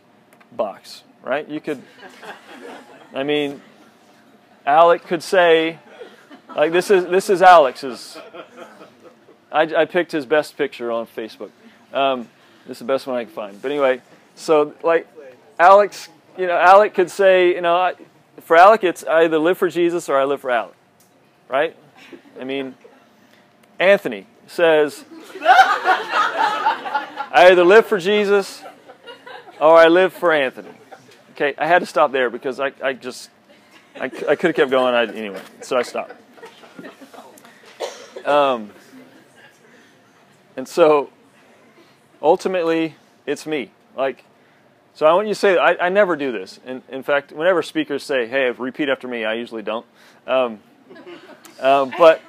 box, right? You could. I mean, Alec could say, like this is this is Alex's. I, I picked his best picture on Facebook. Um, this is the best one I can find. But anyway, so like Alex, you know, Alec could say, you know, I, for Alec, it's I either live for Jesus or I live for Alec, right? I mean, Anthony says, I either live for Jesus or I live for Anthony. Okay, I had to stop there because I, I just, I, I could have kept going I, anyway, so I stopped. Um, and so, ultimately, it's me. Like, so I want you to say, I, I never do this. In, in fact, whenever speakers say, hey, repeat after me, I usually don't. Um, uh, but,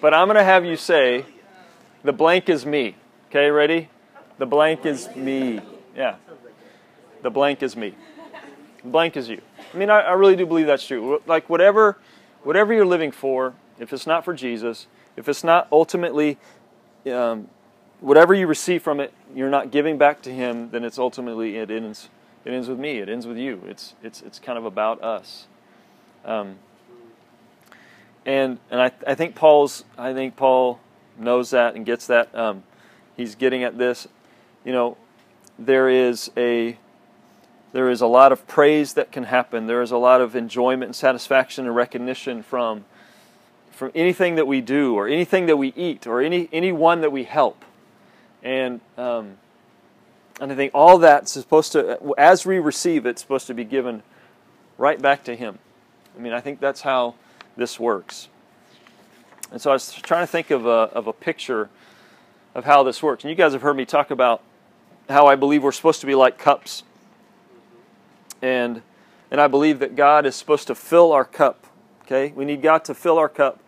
but I'm going to have you say, the blank is me. Okay, ready? The blank is me. Yeah. The blank is me. The blank is you. I mean, I, I really do believe that's true. Like, whatever, whatever you're living for, if it's not for Jesus, if it's not ultimately um, whatever you receive from it, you're not giving back to Him, then it's ultimately it ends. It ends with me. It ends with you. It's it's it's kind of about us. Um, and and I I think Paul's I think Paul knows that and gets that. Um, he's getting at this. You know, there is a there is a lot of praise that can happen. There is a lot of enjoyment and satisfaction and recognition from from anything that we do or anything that we eat or any anyone that we help. And um, and I think all that's supposed to, as we receive it, it's supposed to be given right back to Him. I mean, I think that's how this works. And so I was trying to think of a, of a picture of how this works. And you guys have heard me talk about how I believe we're supposed to be like cups. And, and I believe that God is supposed to fill our cup. Okay? We need God to fill our cup.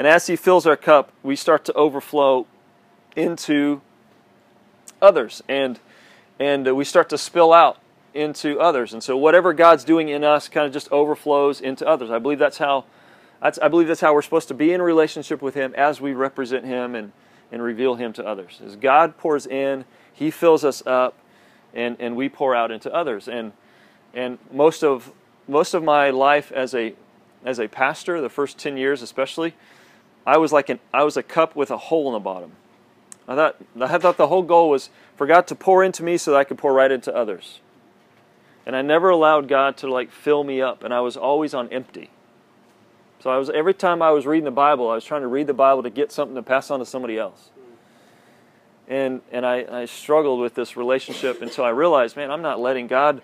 And as He fills our cup, we start to overflow into others. And, and we start to spill out into others. And so whatever God's doing in us kind of just overflows into others. I believe that's how that's, I believe that's how we're supposed to be in relationship with Him as we represent Him and, and reveal Him to others. As God pours in, He fills us up, and, and we pour out into others. And and most of most of my life as a as a pastor, the first ten years especially, I was like an I was a cup with a hole in the bottom. I thought I thought the whole goal was for God to pour into me so that I could pour right into others. And I never allowed God to like fill me up, and I was always on empty. So I was every time I was reading the Bible, I was trying to read the Bible to get something to pass on to somebody else. And and I, I struggled with this relationship until I realized, man, I'm not letting God.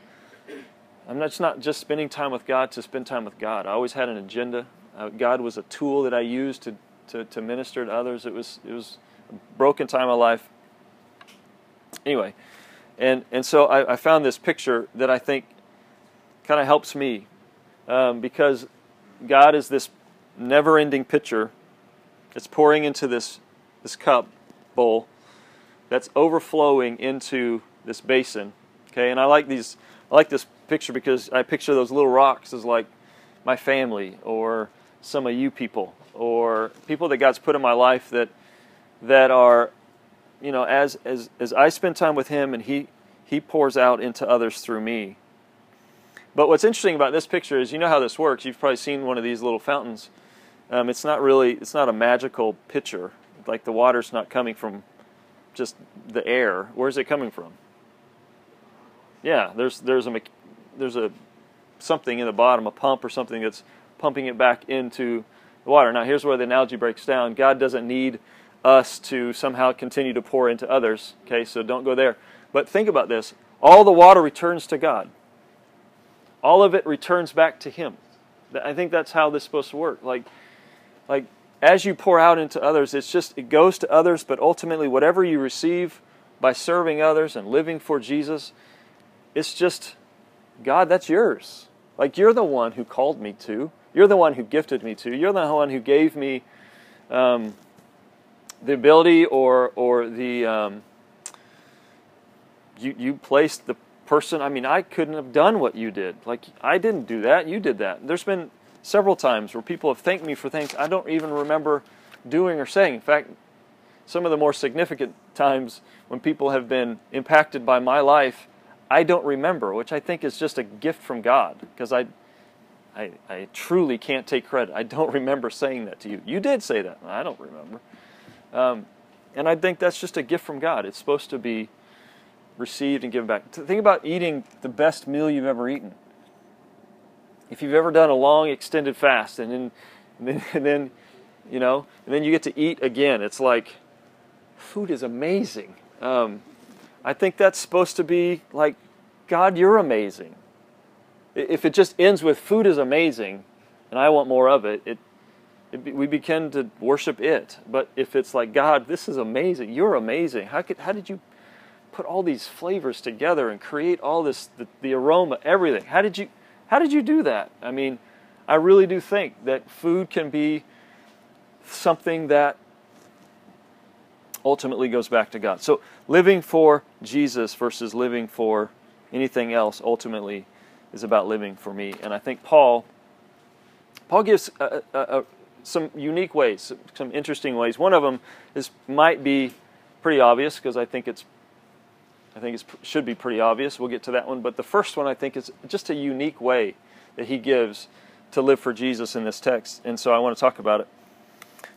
I'm not, just not just spending time with God to spend time with God. I always had an agenda. Uh, God was a tool that I used to, to, to minister to others. It was it was a broken time of life. Anyway, and and so I, I found this picture that I think kind of helps me um, because God is this never ending pitcher that's pouring into this, this cup bowl that's overflowing into this basin. Okay, and I like these I like this picture because I picture those little rocks as like my family or some of you people or people that God's put in my life that that are you know as as as I spend time with him and he he pours out into others through me but what's interesting about this picture is you know how this works. You've probably seen one of these little fountains. Um, it's not really it's not a magical pitcher. Like the water's not coming from just the air. Where's it coming from? Yeah, there's there's a there's a something in the bottom, a pump or something that's pumping it back into the water. Now here's where the analogy breaks down. God doesn't need us to somehow continue to pour into others. Okay, so don't go there. But think about this. All the water returns to God all of it returns back to Him. I think that's how this is supposed to work. Like, like as you pour out into others, it's just it goes to others, but ultimately, whatever you receive by serving others and living for Jesus, it's just God. That's yours. Like you're the one who called me to. You're the one who gifted me to. You're the one who gave me um, the ability or or the um, you you placed the person. I mean, I couldn't have done what you did. Like I didn't do that. You did that. There's been several times where people have thanked me for things I don't even remember doing or saying. In fact, some of the more significant times when people have been impacted by my life, I don't remember, which I think is just a gift from God because I, I, I truly can't take credit. I don't remember saying that to you. You did say that. I don't remember. Um, and I think that's just a gift from God. It's supposed to be received and given back. Think about eating the best meal you've ever eaten. If you've ever done a long extended fast and then, and then, and then you know, and then you get to eat again, it's like food is amazing. Um, I think that's supposed to be like, God, you're amazing. If it just ends with food is amazing, and I want more of it, it, it we begin to worship it. But if it's like, God, this is amazing, you're amazing. How could, how did you put all these flavors together and create all this the, the aroma everything how did you how did you do that i mean i really do think that food can be something that ultimately goes back to god so living for jesus versus living for anything else ultimately is about living for me and i think paul paul gives a, a, a, some unique ways some interesting ways one of them is might be pretty obvious because i think it's I think it should be pretty obvious. We'll get to that one. But the first one, I think, is just a unique way that he gives to live for Jesus in this text. And so I want to talk about it.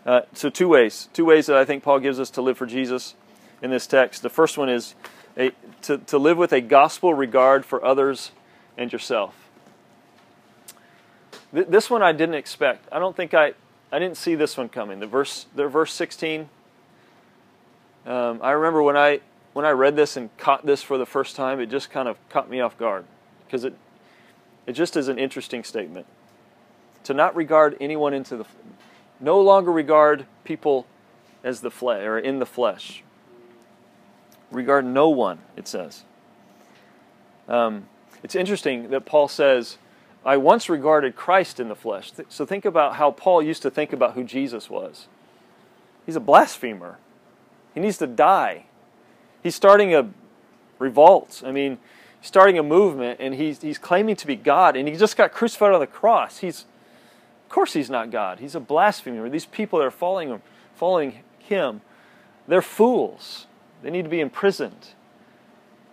Uh, so, two ways. Two ways that I think Paul gives us to live for Jesus in this text. The first one is a, to, to live with a gospel regard for others and yourself. Th- this one I didn't expect. I don't think I, I didn't see this one coming. The verse, the verse 16. Um, I remember when I when I read this and caught this for the first time, it just kind of caught me off guard because it it just is an interesting statement. To not regard anyone into the no longer regard people as the flesh or in the flesh. Regard no one, it says. Um, it's interesting that Paul says, I once regarded Christ in the flesh. So think about how Paul used to think about who Jesus was. He's a blasphemer. He needs to die he's starting a revolt. I mean, starting a movement, and he's, he's claiming to be God, and he just got crucified on the cross. He's, of course, he's not God. He's a blasphemer. These people that are following him, following him, they're fools. They need to be imprisoned.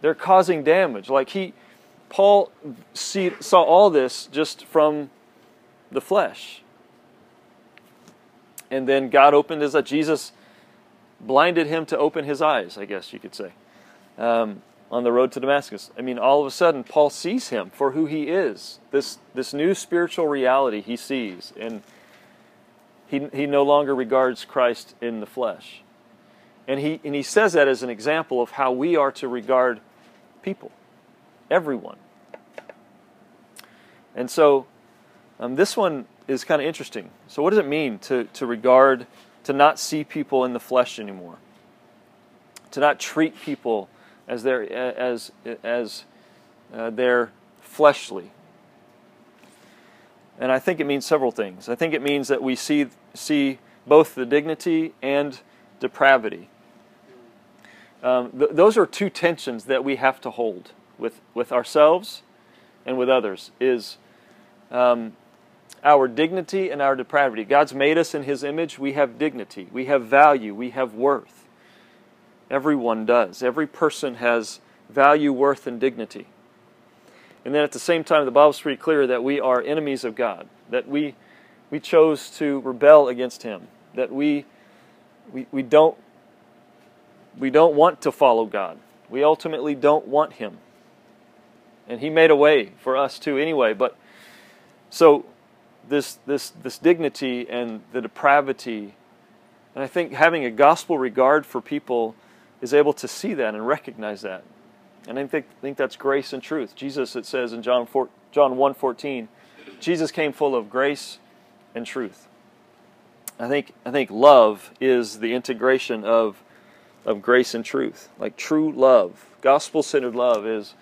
They're causing damage. Like he, Paul see, saw all this just from the flesh. And then God opened his, uh, Jesus blinded him to open his eyes, I guess you could say, um, on the road to Damascus. I mean, all of a sudden, Paul sees him for who he is this, this new spiritual reality he sees, and he, he no longer regards Christ in the flesh. And he, and he says that as an example of how we are to regard people, everyone. And so, um, this one is kind of interesting. So, what does it mean to, to regard to not see people in the flesh anymore, to not treat people as they're, as, as uh, they're fleshly. And I think it means several things. I think it means that we see, see both the dignity and depravity. Um, th- those are two tensions that we have to hold with, with ourselves and with others. Is um, our dignity and our depravity. God's made us in His image. We have dignity, we have value, we have worth. Everyone does. Every person has value, worth, and dignity. And then at the same time, the Bible's pretty clear that we are enemies of God, that we, we chose to rebel against Him, that we, we, we, don't, we don't want to follow God. We ultimately don't want Him. And He made a way for us too anyway. But so this, this, this dignity and the depravity. And I think having a gospel regard for people is able to see that and recognize that. And I think, think that's grace and truth. Jesus, it says in John, 4, John 1 14, Jesus came full of grace and truth. I think I think love is the integration of of grace and truth. Like true love, gospel-centered love is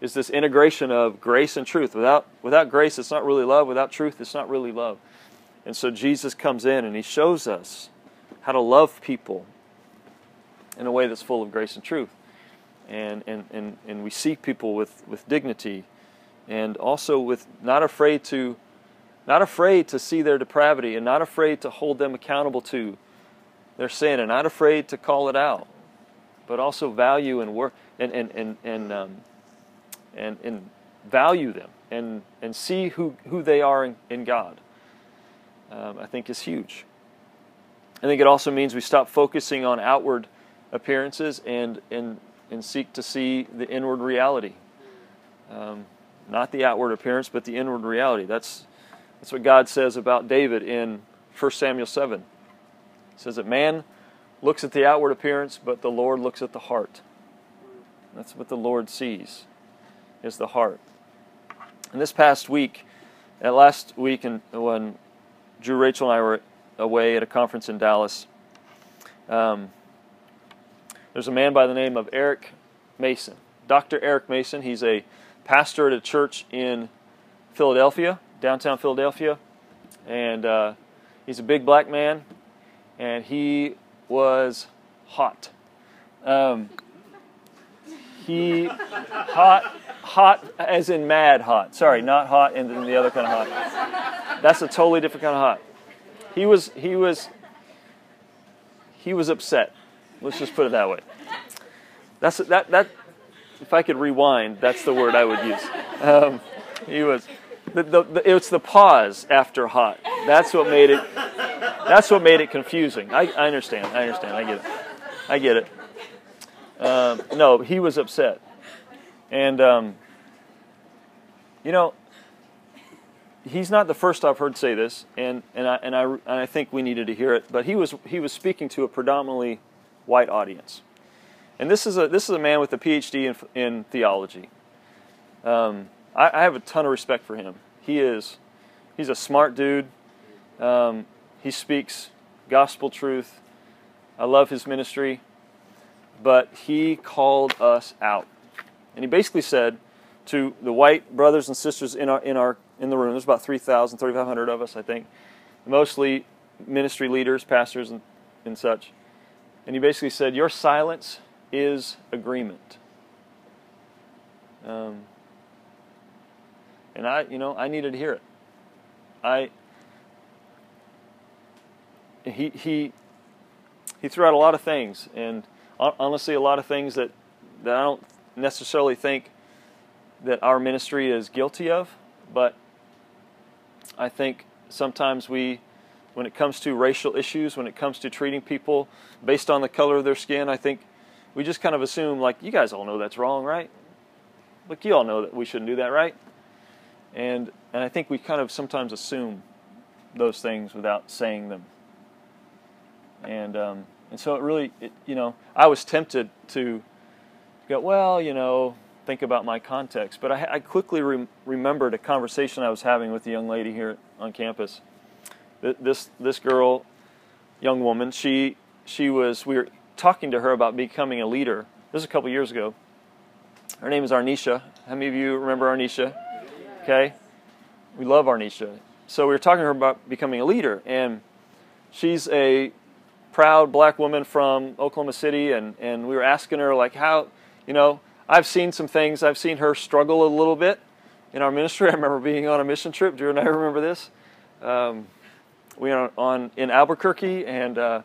is this integration of grace and truth. Without without grace it's not really love, without truth it's not really love. And so Jesus comes in and he shows us how to love people in a way that's full of grace and truth. And and and, and we see people with, with dignity and also with not afraid to not afraid to see their depravity and not afraid to hold them accountable to their sin and not afraid to call it out but also value and work and and and and, um, and, and value them and and see who who they are in, in God um, I think is huge I think it also means we stop focusing on outward appearances and and and seek to see the inward reality um, not the outward appearance, but the inward reality. That's, that's what God says about David in 1 Samuel 7. He says that man looks at the outward appearance, but the Lord looks at the heart. That's what the Lord sees, is the heart. And this past week, at last week, and when Drew, Rachel, and I were away at a conference in Dallas, um, there's a man by the name of Eric Mason. Dr. Eric Mason. He's a pastor at a church in Philadelphia, downtown Philadelphia, and uh, he's a big black man, and he was hot. Um, he hot, hot as in mad hot. Sorry, not hot and then the other kind of hot. That's a totally different kind of hot. He was he was he was upset. Let's just put it that way. That's that that if I could rewind, that's the word I would use. Um, he was. The, the, the, it's the pause after hot. That's what made it. That's what made it confusing. I, I understand. I understand. I get it. I get it. Um, no, he was upset, and um, you know, he's not the first I've heard say this, and and I and I and I think we needed to hear it. But he was he was speaking to a predominantly white audience. And this is a this is a man with a PhD in, in theology. Um, I, I, have a ton of respect for him. He is he's a smart dude. Um, he speaks gospel truth. I love his ministry, but he called us out, and he basically said to the white brothers and sisters in our in our in the room. There's about 3,000, 3,500 of us, I think, mostly ministry leaders, pastors, and, and such. And he basically said, Your silence is agreement. Um, and I, you know, I needed to hear it. I, he, he, he threw out a lot of things, and honestly, a lot of things that, that I don't necessarily think that our ministry is guilty of, but I think sometimes we, when it comes to racial issues, when it comes to treating people based on the color of their skin, I think we just kind of assume, like, you guys all know that's wrong, right? Look, you all know that we shouldn't do that, right? And and I think we kind of sometimes assume those things without saying them. And um, and so it really, it, you know, I was tempted to go, well, you know, think about my context. But I, I quickly re- remembered a conversation I was having with a young lady here on campus. This this girl, young woman, she she was we were talking to her about becoming a leader. This was a couple years ago. Her name is Arnisha. How many of you remember Arnisha? Okay. We love Arnisha. So we were talking to her about becoming a leader, and she's a proud black woman from Oklahoma City, and, and we were asking her, like, how, you know, I've seen some things. I've seen her struggle a little bit in our ministry. I remember being on a mission trip. Drew and I remember this. Um, we were on in Albuquerque, and uh,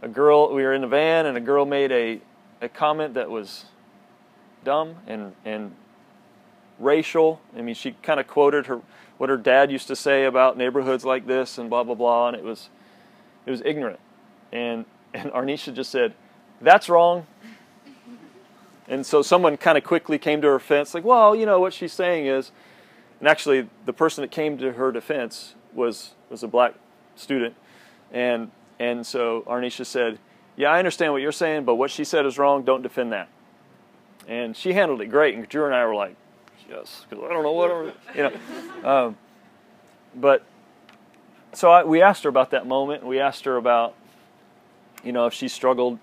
a girl, we were in a van, and a girl made a, a comment that was dumb and, and racial. I mean, she kind of quoted her what her dad used to say about neighborhoods like this and blah blah blah, and it was it was ignorant. And and Arnisha just said, "That's wrong." And so someone kind of quickly came to her defense, like, "Well, you know what she's saying is," and actually the person that came to her defense was was a black student, and and so Arnisha said, Yeah, I understand what you're saying, but what she said is wrong. Don't defend that. And she handled it great. And Drew and I were like, Yes, because I don't know what, you know. Um, but so I, we asked her about that moment. We asked her about, you know, if she struggled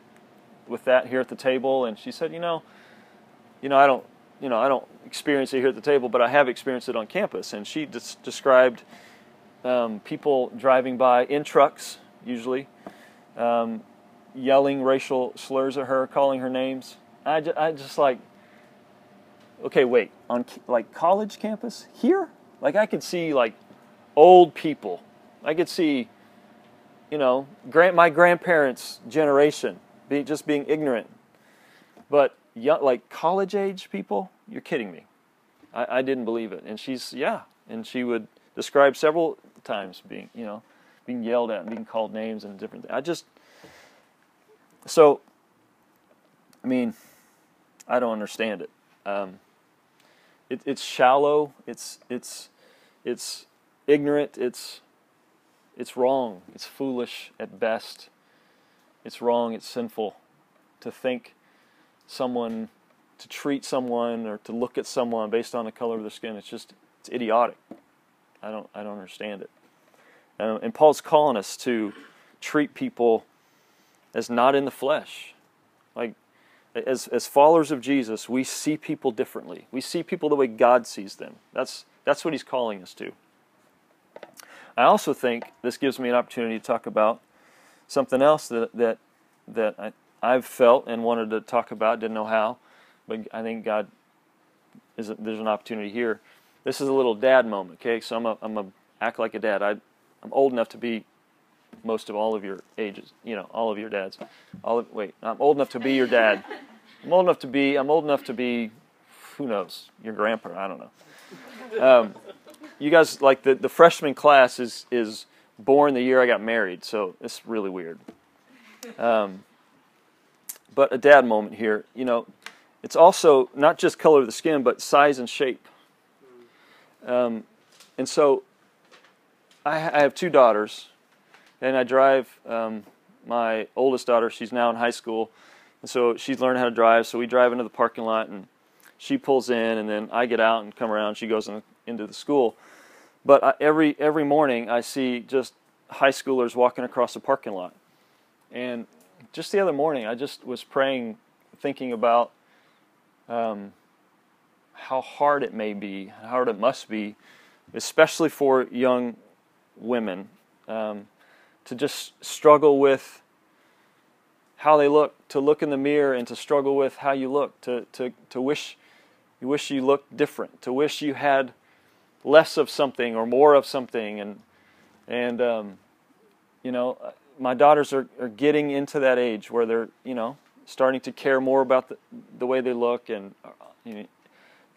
with that here at the table, and she said, you know, you know, I don't, you know, I don't experience it here at the table, but I have experienced it on campus. And she des- described um, people driving by in trucks, usually, um, yelling racial slurs at her, calling her names. I, ju- I just like, okay, wait, on like college campus here, like I could see like old people. I could see, you know, grand, my grandparents' generation be, just being ignorant. But young, like college age people, you're kidding me. I, I didn't believe it. And she's, yeah. And she would describe several times being, you know, being yelled at and being called names and different things. I just, so, I mean, I don't understand it. Um, it it's shallow. It's it's it's ignorant. It's it's wrong. It's foolish at best. It's wrong. It's sinful to think someone, to treat someone, or to look at someone based on the color of their skin. It's just it's idiotic. I don't I don't understand it. And Paul's calling us to treat people as not in the flesh, like as as followers of Jesus, we see people differently. We see people the way God sees them. That's that's what he's calling us to. I also think this gives me an opportunity to talk about something else that that that I, I've felt and wanted to talk about, didn't know how, but I think God is a, there's an opportunity here. This is a little dad moment, okay? So I'm a I'm a act like a dad. I I'm old enough to be most of all of your ages, you know, all of your dads. All of, wait, I'm old enough to be your dad. I'm old enough to be. I'm old enough to be. Who knows? Your grandpa. I don't know. Um, you guys like the the freshman class is is born the year I got married, so it's really weird. Um, but a dad moment here. You know, it's also not just color of the skin, but size and shape. Um, and so, I, I have two daughters and I drive um, my oldest daughter. She's now in high school, and so she's learned how to drive. So we drive into the parking lot, and she pulls in, and then I get out and come around. She goes in, into the school, but I, every every morning I see just high schoolers walking across the parking lot, and just the other morning I just was praying, thinking about um, how hard it may be, how hard it must be, especially for young women. Um, to just struggle with how they look, to look in the mirror and to struggle with how you look, to, to, to wish you wish you looked different, to wish you had less of something or more of something, and and um, you know, my daughters are, are getting into that age where they're you know starting to care more about the, the way they look, and you know,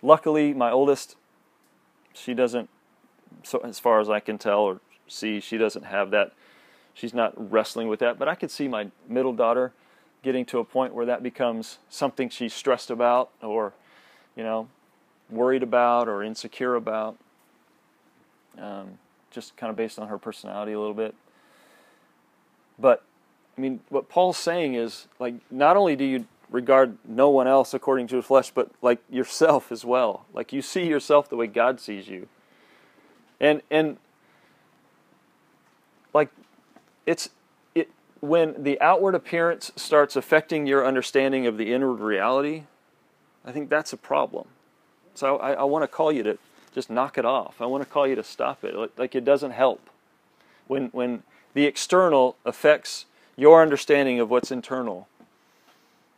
luckily my oldest, she doesn't, so as far as I can tell or see, she doesn't have that she's not wrestling with that. But I could see my middle daughter getting to a point where that becomes something she's stressed about or, you know, worried about or insecure about. Um, just kind of based on her personality a little bit. But, I mean, what Paul's saying is like, not only do you regard no one else according to the flesh, but like yourself as well. Like you see yourself the way God sees you. And, and, like it's it when the outward appearance starts affecting your understanding of the inward reality, I think that's a problem. So I, I want to call you to just knock it off. I want to call you to stop it. Like, like it doesn't help. When when the external affects your understanding of what's internal,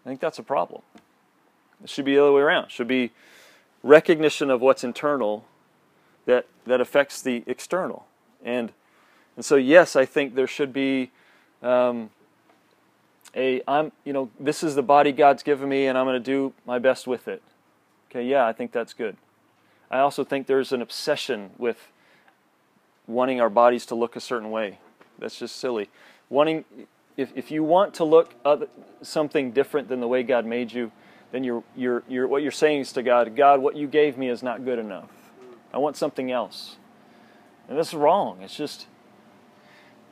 I think that's a problem. It should be the other way around. It should be recognition of what's internal that that affects the external. And and so, yes, I think there should be um, a, I'm, you know, this is the body God's given me and I'm going to do my best with it. Okay, yeah, I think that's good. I also think there's an obsession with wanting our bodies to look a certain way. That's just silly. Wanting, if, if you want to look other, something different than the way God made you, then you're, you're, you're, what you're saying is to God, God, what you gave me is not good enough. I want something else. And this is wrong. It's just,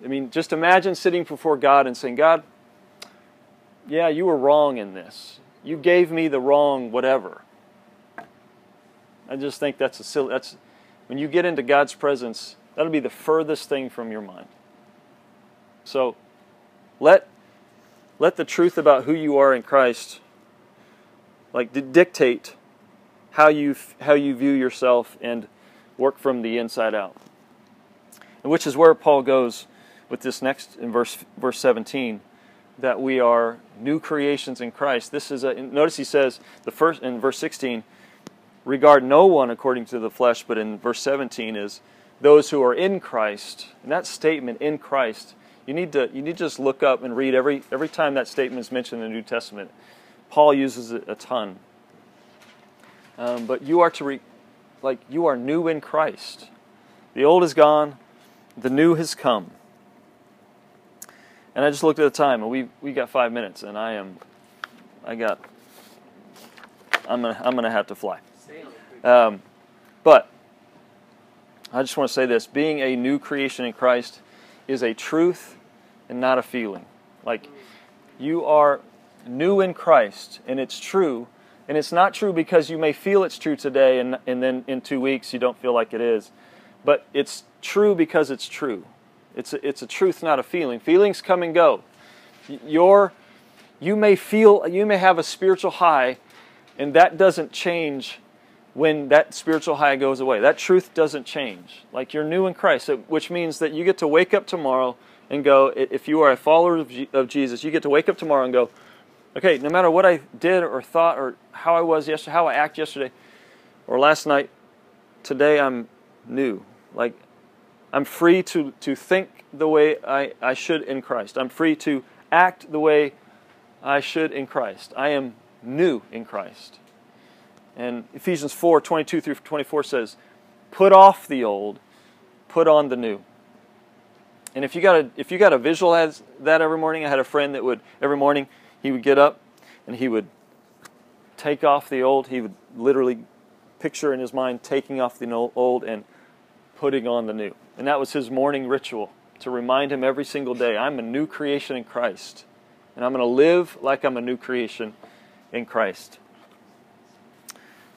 I mean, just imagine sitting before God and saying, God, yeah, you were wrong in this. You gave me the wrong whatever. I just think that's a silly. That's when you get into God's presence, That'll be the furthest thing from your mind. So let let the truth about who you are in Christ like dictate how you how you view yourself and work from the inside out. And which is where Paul goes with this next in verse verse 17 that we are new creations in Christ. This is a notice he says the first in verse 16 regard no one according to the flesh, but in verse 17 is those who are in Christ. And that statement in Christ, you need to you need to just look up and read every every time that statement is mentioned in the New Testament. Paul uses it a ton. Um, but you are to re, like you are new in Christ. The old is gone, the new has come. And I just looked at the time, and we we got five minutes, and I am, I got, I'm gonna I'm gonna have to fly. Um, but I just want to say this: being a new creation in Christ is a truth and not a feeling. Like you are new in Christ, and it's true. And it's not true because you may feel it's true today, and, and then in two weeks you don't feel like it is. But it's true because it's true. It's a, it's a truth, not a feeling. Feelings come and go. Your, you may feel, you may have a spiritual high, and that doesn't change when that spiritual high goes away. That truth doesn't change. Like you're new in Christ, which means that you get to wake up tomorrow and go, if you are a follower of Jesus, you get to wake up tomorrow and go, okay, no matter what I did or thought or how I was yesterday, how I act yesterday or last night, today I'm new. Like I'm free to, to think the way I, I should in Christ. I'm free to act the way I should in Christ. I am new in Christ. And Ephesians 4 22 through 24 says, Put off the old, put on the new. And if you got a if you got to visualize that every morning, I had a friend that would every morning he would get up and he would take off the old. He would literally picture in his mind taking off the old and putting on the new. And that was his morning ritual to remind him every single day I'm a new creation in Christ. And I'm going to live like I'm a new creation in Christ.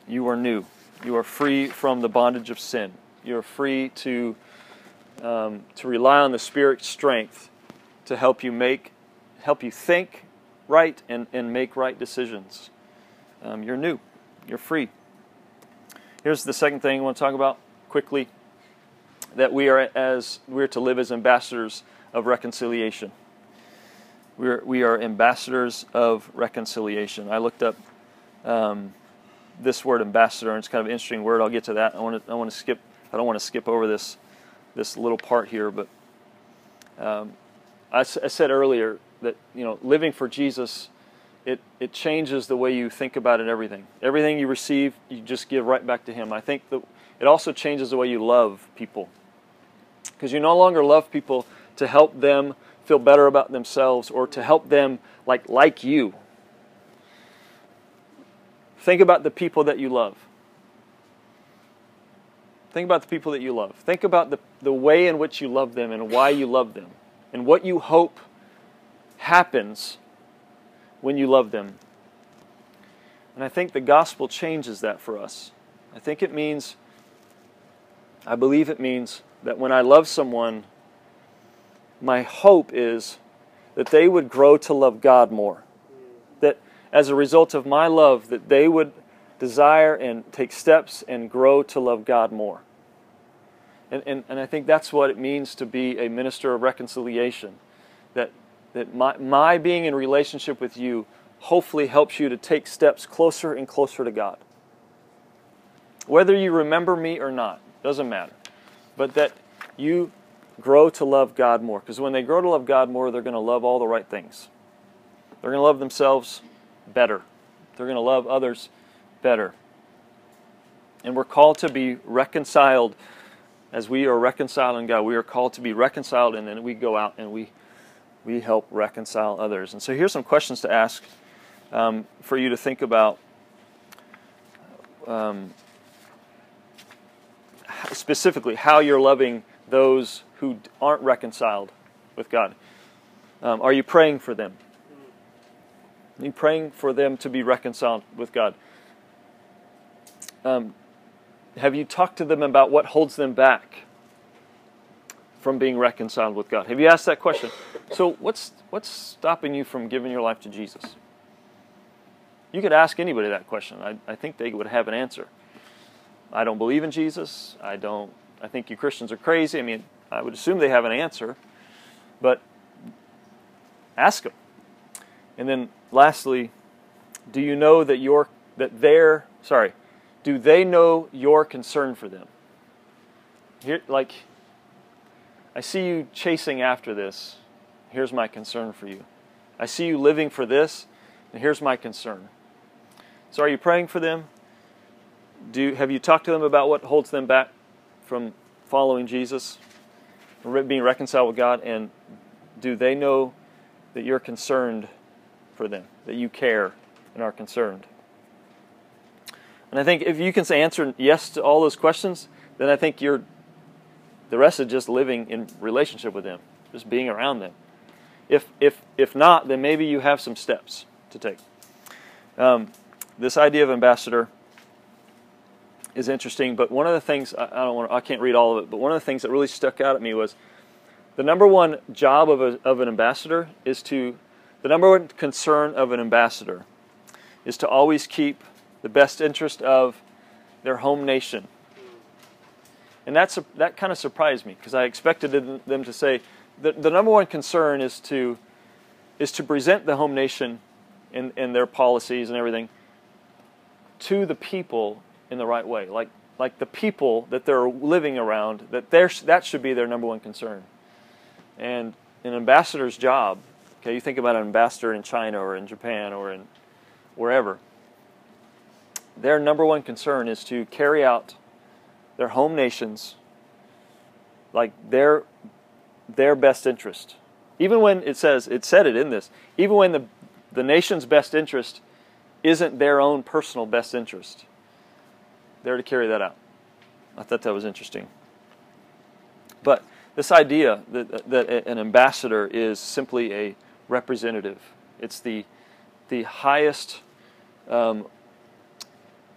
You are new. You are free from the bondage of sin. You are free to, um, to rely on the Spirit's strength to help you make, help you think right and, and make right decisions. Um, you're new. You're free. Here's the second thing I want to talk about quickly that we are as we're to live as ambassadors of reconciliation. We're, we are ambassadors of reconciliation. I looked up um, this word ambassador, and it's kind of an interesting word. I'll get to that. I want to, I want to skip. I don't want to skip over this this little part here, but um, I, I said earlier that you know living for Jesus it it changes the way you think about it everything everything you receive you just give right back to him i think that it also changes the way you love people because you no longer love people to help them feel better about themselves or to help them like like you think about the people that you love think about the people that you love think about the, the way in which you love them and why you love them and what you hope happens when you love them. And I think the gospel changes that for us. I think it means, I believe it means that when I love someone, my hope is that they would grow to love God more. As a result of my love, that they would desire and take steps and grow to love God more. And, and, and I think that's what it means to be a minister of reconciliation. That that my, my being in relationship with you hopefully helps you to take steps closer and closer to God. Whether you remember me or not, doesn't matter. But that you grow to love God more. Because when they grow to love God more, they're going to love all the right things. They're going to love themselves better. They're going to love others better. And we're called to be reconciled as we are reconciled in God. We are called to be reconciled, and then we go out and we we help reconcile others. And so here's some questions to ask um, for you to think about. Um, specifically, how you're loving those who aren't reconciled with God. Um, are you praying for them? You praying for them to be reconciled with God? Um, have you talked to them about what holds them back from being reconciled with God? Have you asked that question? So, what's, what's stopping you from giving your life to Jesus? You could ask anybody that question. I, I think they would have an answer. I don't believe in Jesus. I don't. I think you Christians are crazy. I mean, I would assume they have an answer, but ask them. And then, lastly, do you know that your that they're sorry? Do they know your concern for them? Here, like, I see you chasing after this. Here's my concern for you. I see you living for this, and here's my concern. So, are you praying for them? Do have you talked to them about what holds them back from following Jesus, being reconciled with God, and do they know that you're concerned for them, that you care and are concerned? And I think if you can answer yes to all those questions, then I think you're the rest is just living in relationship with them, just being around them. If if if not, then maybe you have some steps to take. Um, this idea of ambassador is interesting, but one of the things I, don't want I can't read all of it, but one of the things that really stuck out at me was the number one job of, a, of an ambassador is to the number one concern of an ambassador is to always keep the best interest of their home nation. And that's that kind of surprised me because I expected them to say the, the number one concern is to is to present the home nation and, and their policies and everything to the people in the right way. Like, like the people that they're living around, that, that should be their number one concern. And an ambassador's job, okay, you think about an ambassador in China or in Japan or in wherever, their number one concern is to carry out their home nations like their their best interest. Even when it says it said it in this, even when the the nation's best interest isn't their own personal best interest there to carry that out. I thought that was interesting. But this idea that, that an ambassador is simply a representative, it's the, the highest um,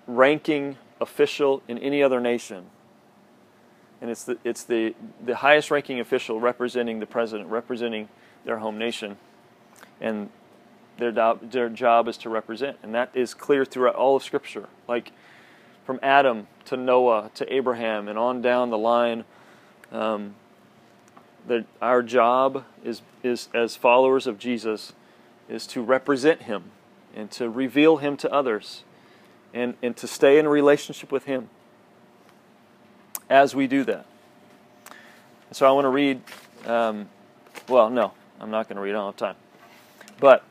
ranking official in any other nation. And it's the, it's the, the highest ranking official representing the president, representing their home nation. And their, do, their job is to represent. And that is clear throughout all of Scripture. Like, from Adam to Noah to Abraham and on down the line. Um, that our job is, is as followers of Jesus is to represent him and to reveal him to others and, and to stay in a relationship with him as we do that. So I want to read, um, well, no, I'm not going to read, I don't have time. But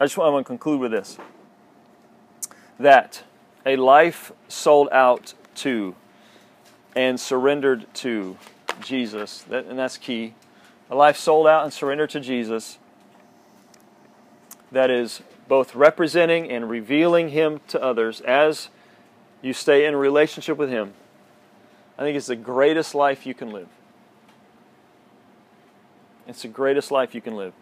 I just want to conclude with this that a life sold out to and surrendered to Jesus. That, and that's key. A life sold out and surrendered to Jesus that is both representing and revealing Him to others as you stay in relationship with Him. I think it's the greatest life you can live. It's the greatest life you can live.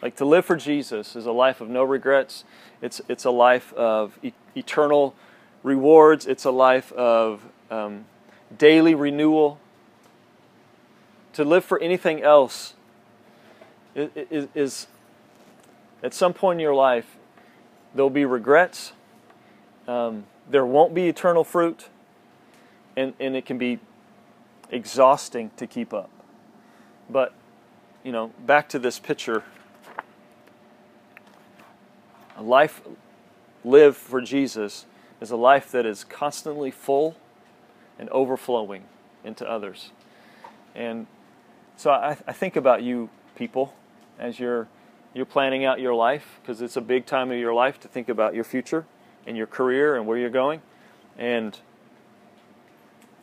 Like to live for Jesus is a life of no regrets. It's it's a life of e- eternal rewards. It's a life of um, daily renewal. To live for anything else is, is, at some point in your life there'll be regrets. Um, there won't be eternal fruit, and and it can be exhausting to keep up. But you know, back to this picture a life lived for Jesus is a life that is constantly full and overflowing into others. And so I, I think about you people as you're you're planning out your life because it's a big time of your life to think about your future and your career and where you're going. And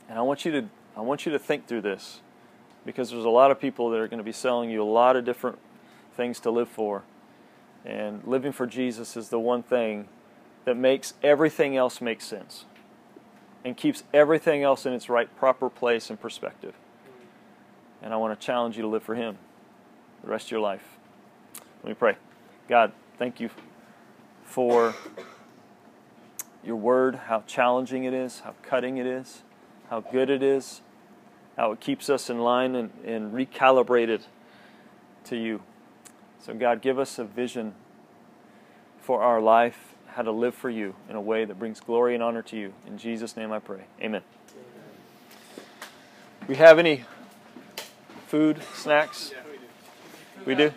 and I want you to I want you to think through this because there's a lot of people that are going to be selling you a lot of different things to live for. And living for Jesus is the one thing that makes everything else make sense and keeps everything else in its right, proper place and perspective. And I want to challenge you to live for Him the rest of your life. Let me pray. God, thank you for your word, how challenging it is, how cutting it is, how good it is. how it keeps us in line and, and recalibrated to you. So, God, give us a vision for our life, how to live for you in a way that brings glory and honor to you. In Jesus' name I pray. Amen. We have any food, snacks? Yeah, we do. We do?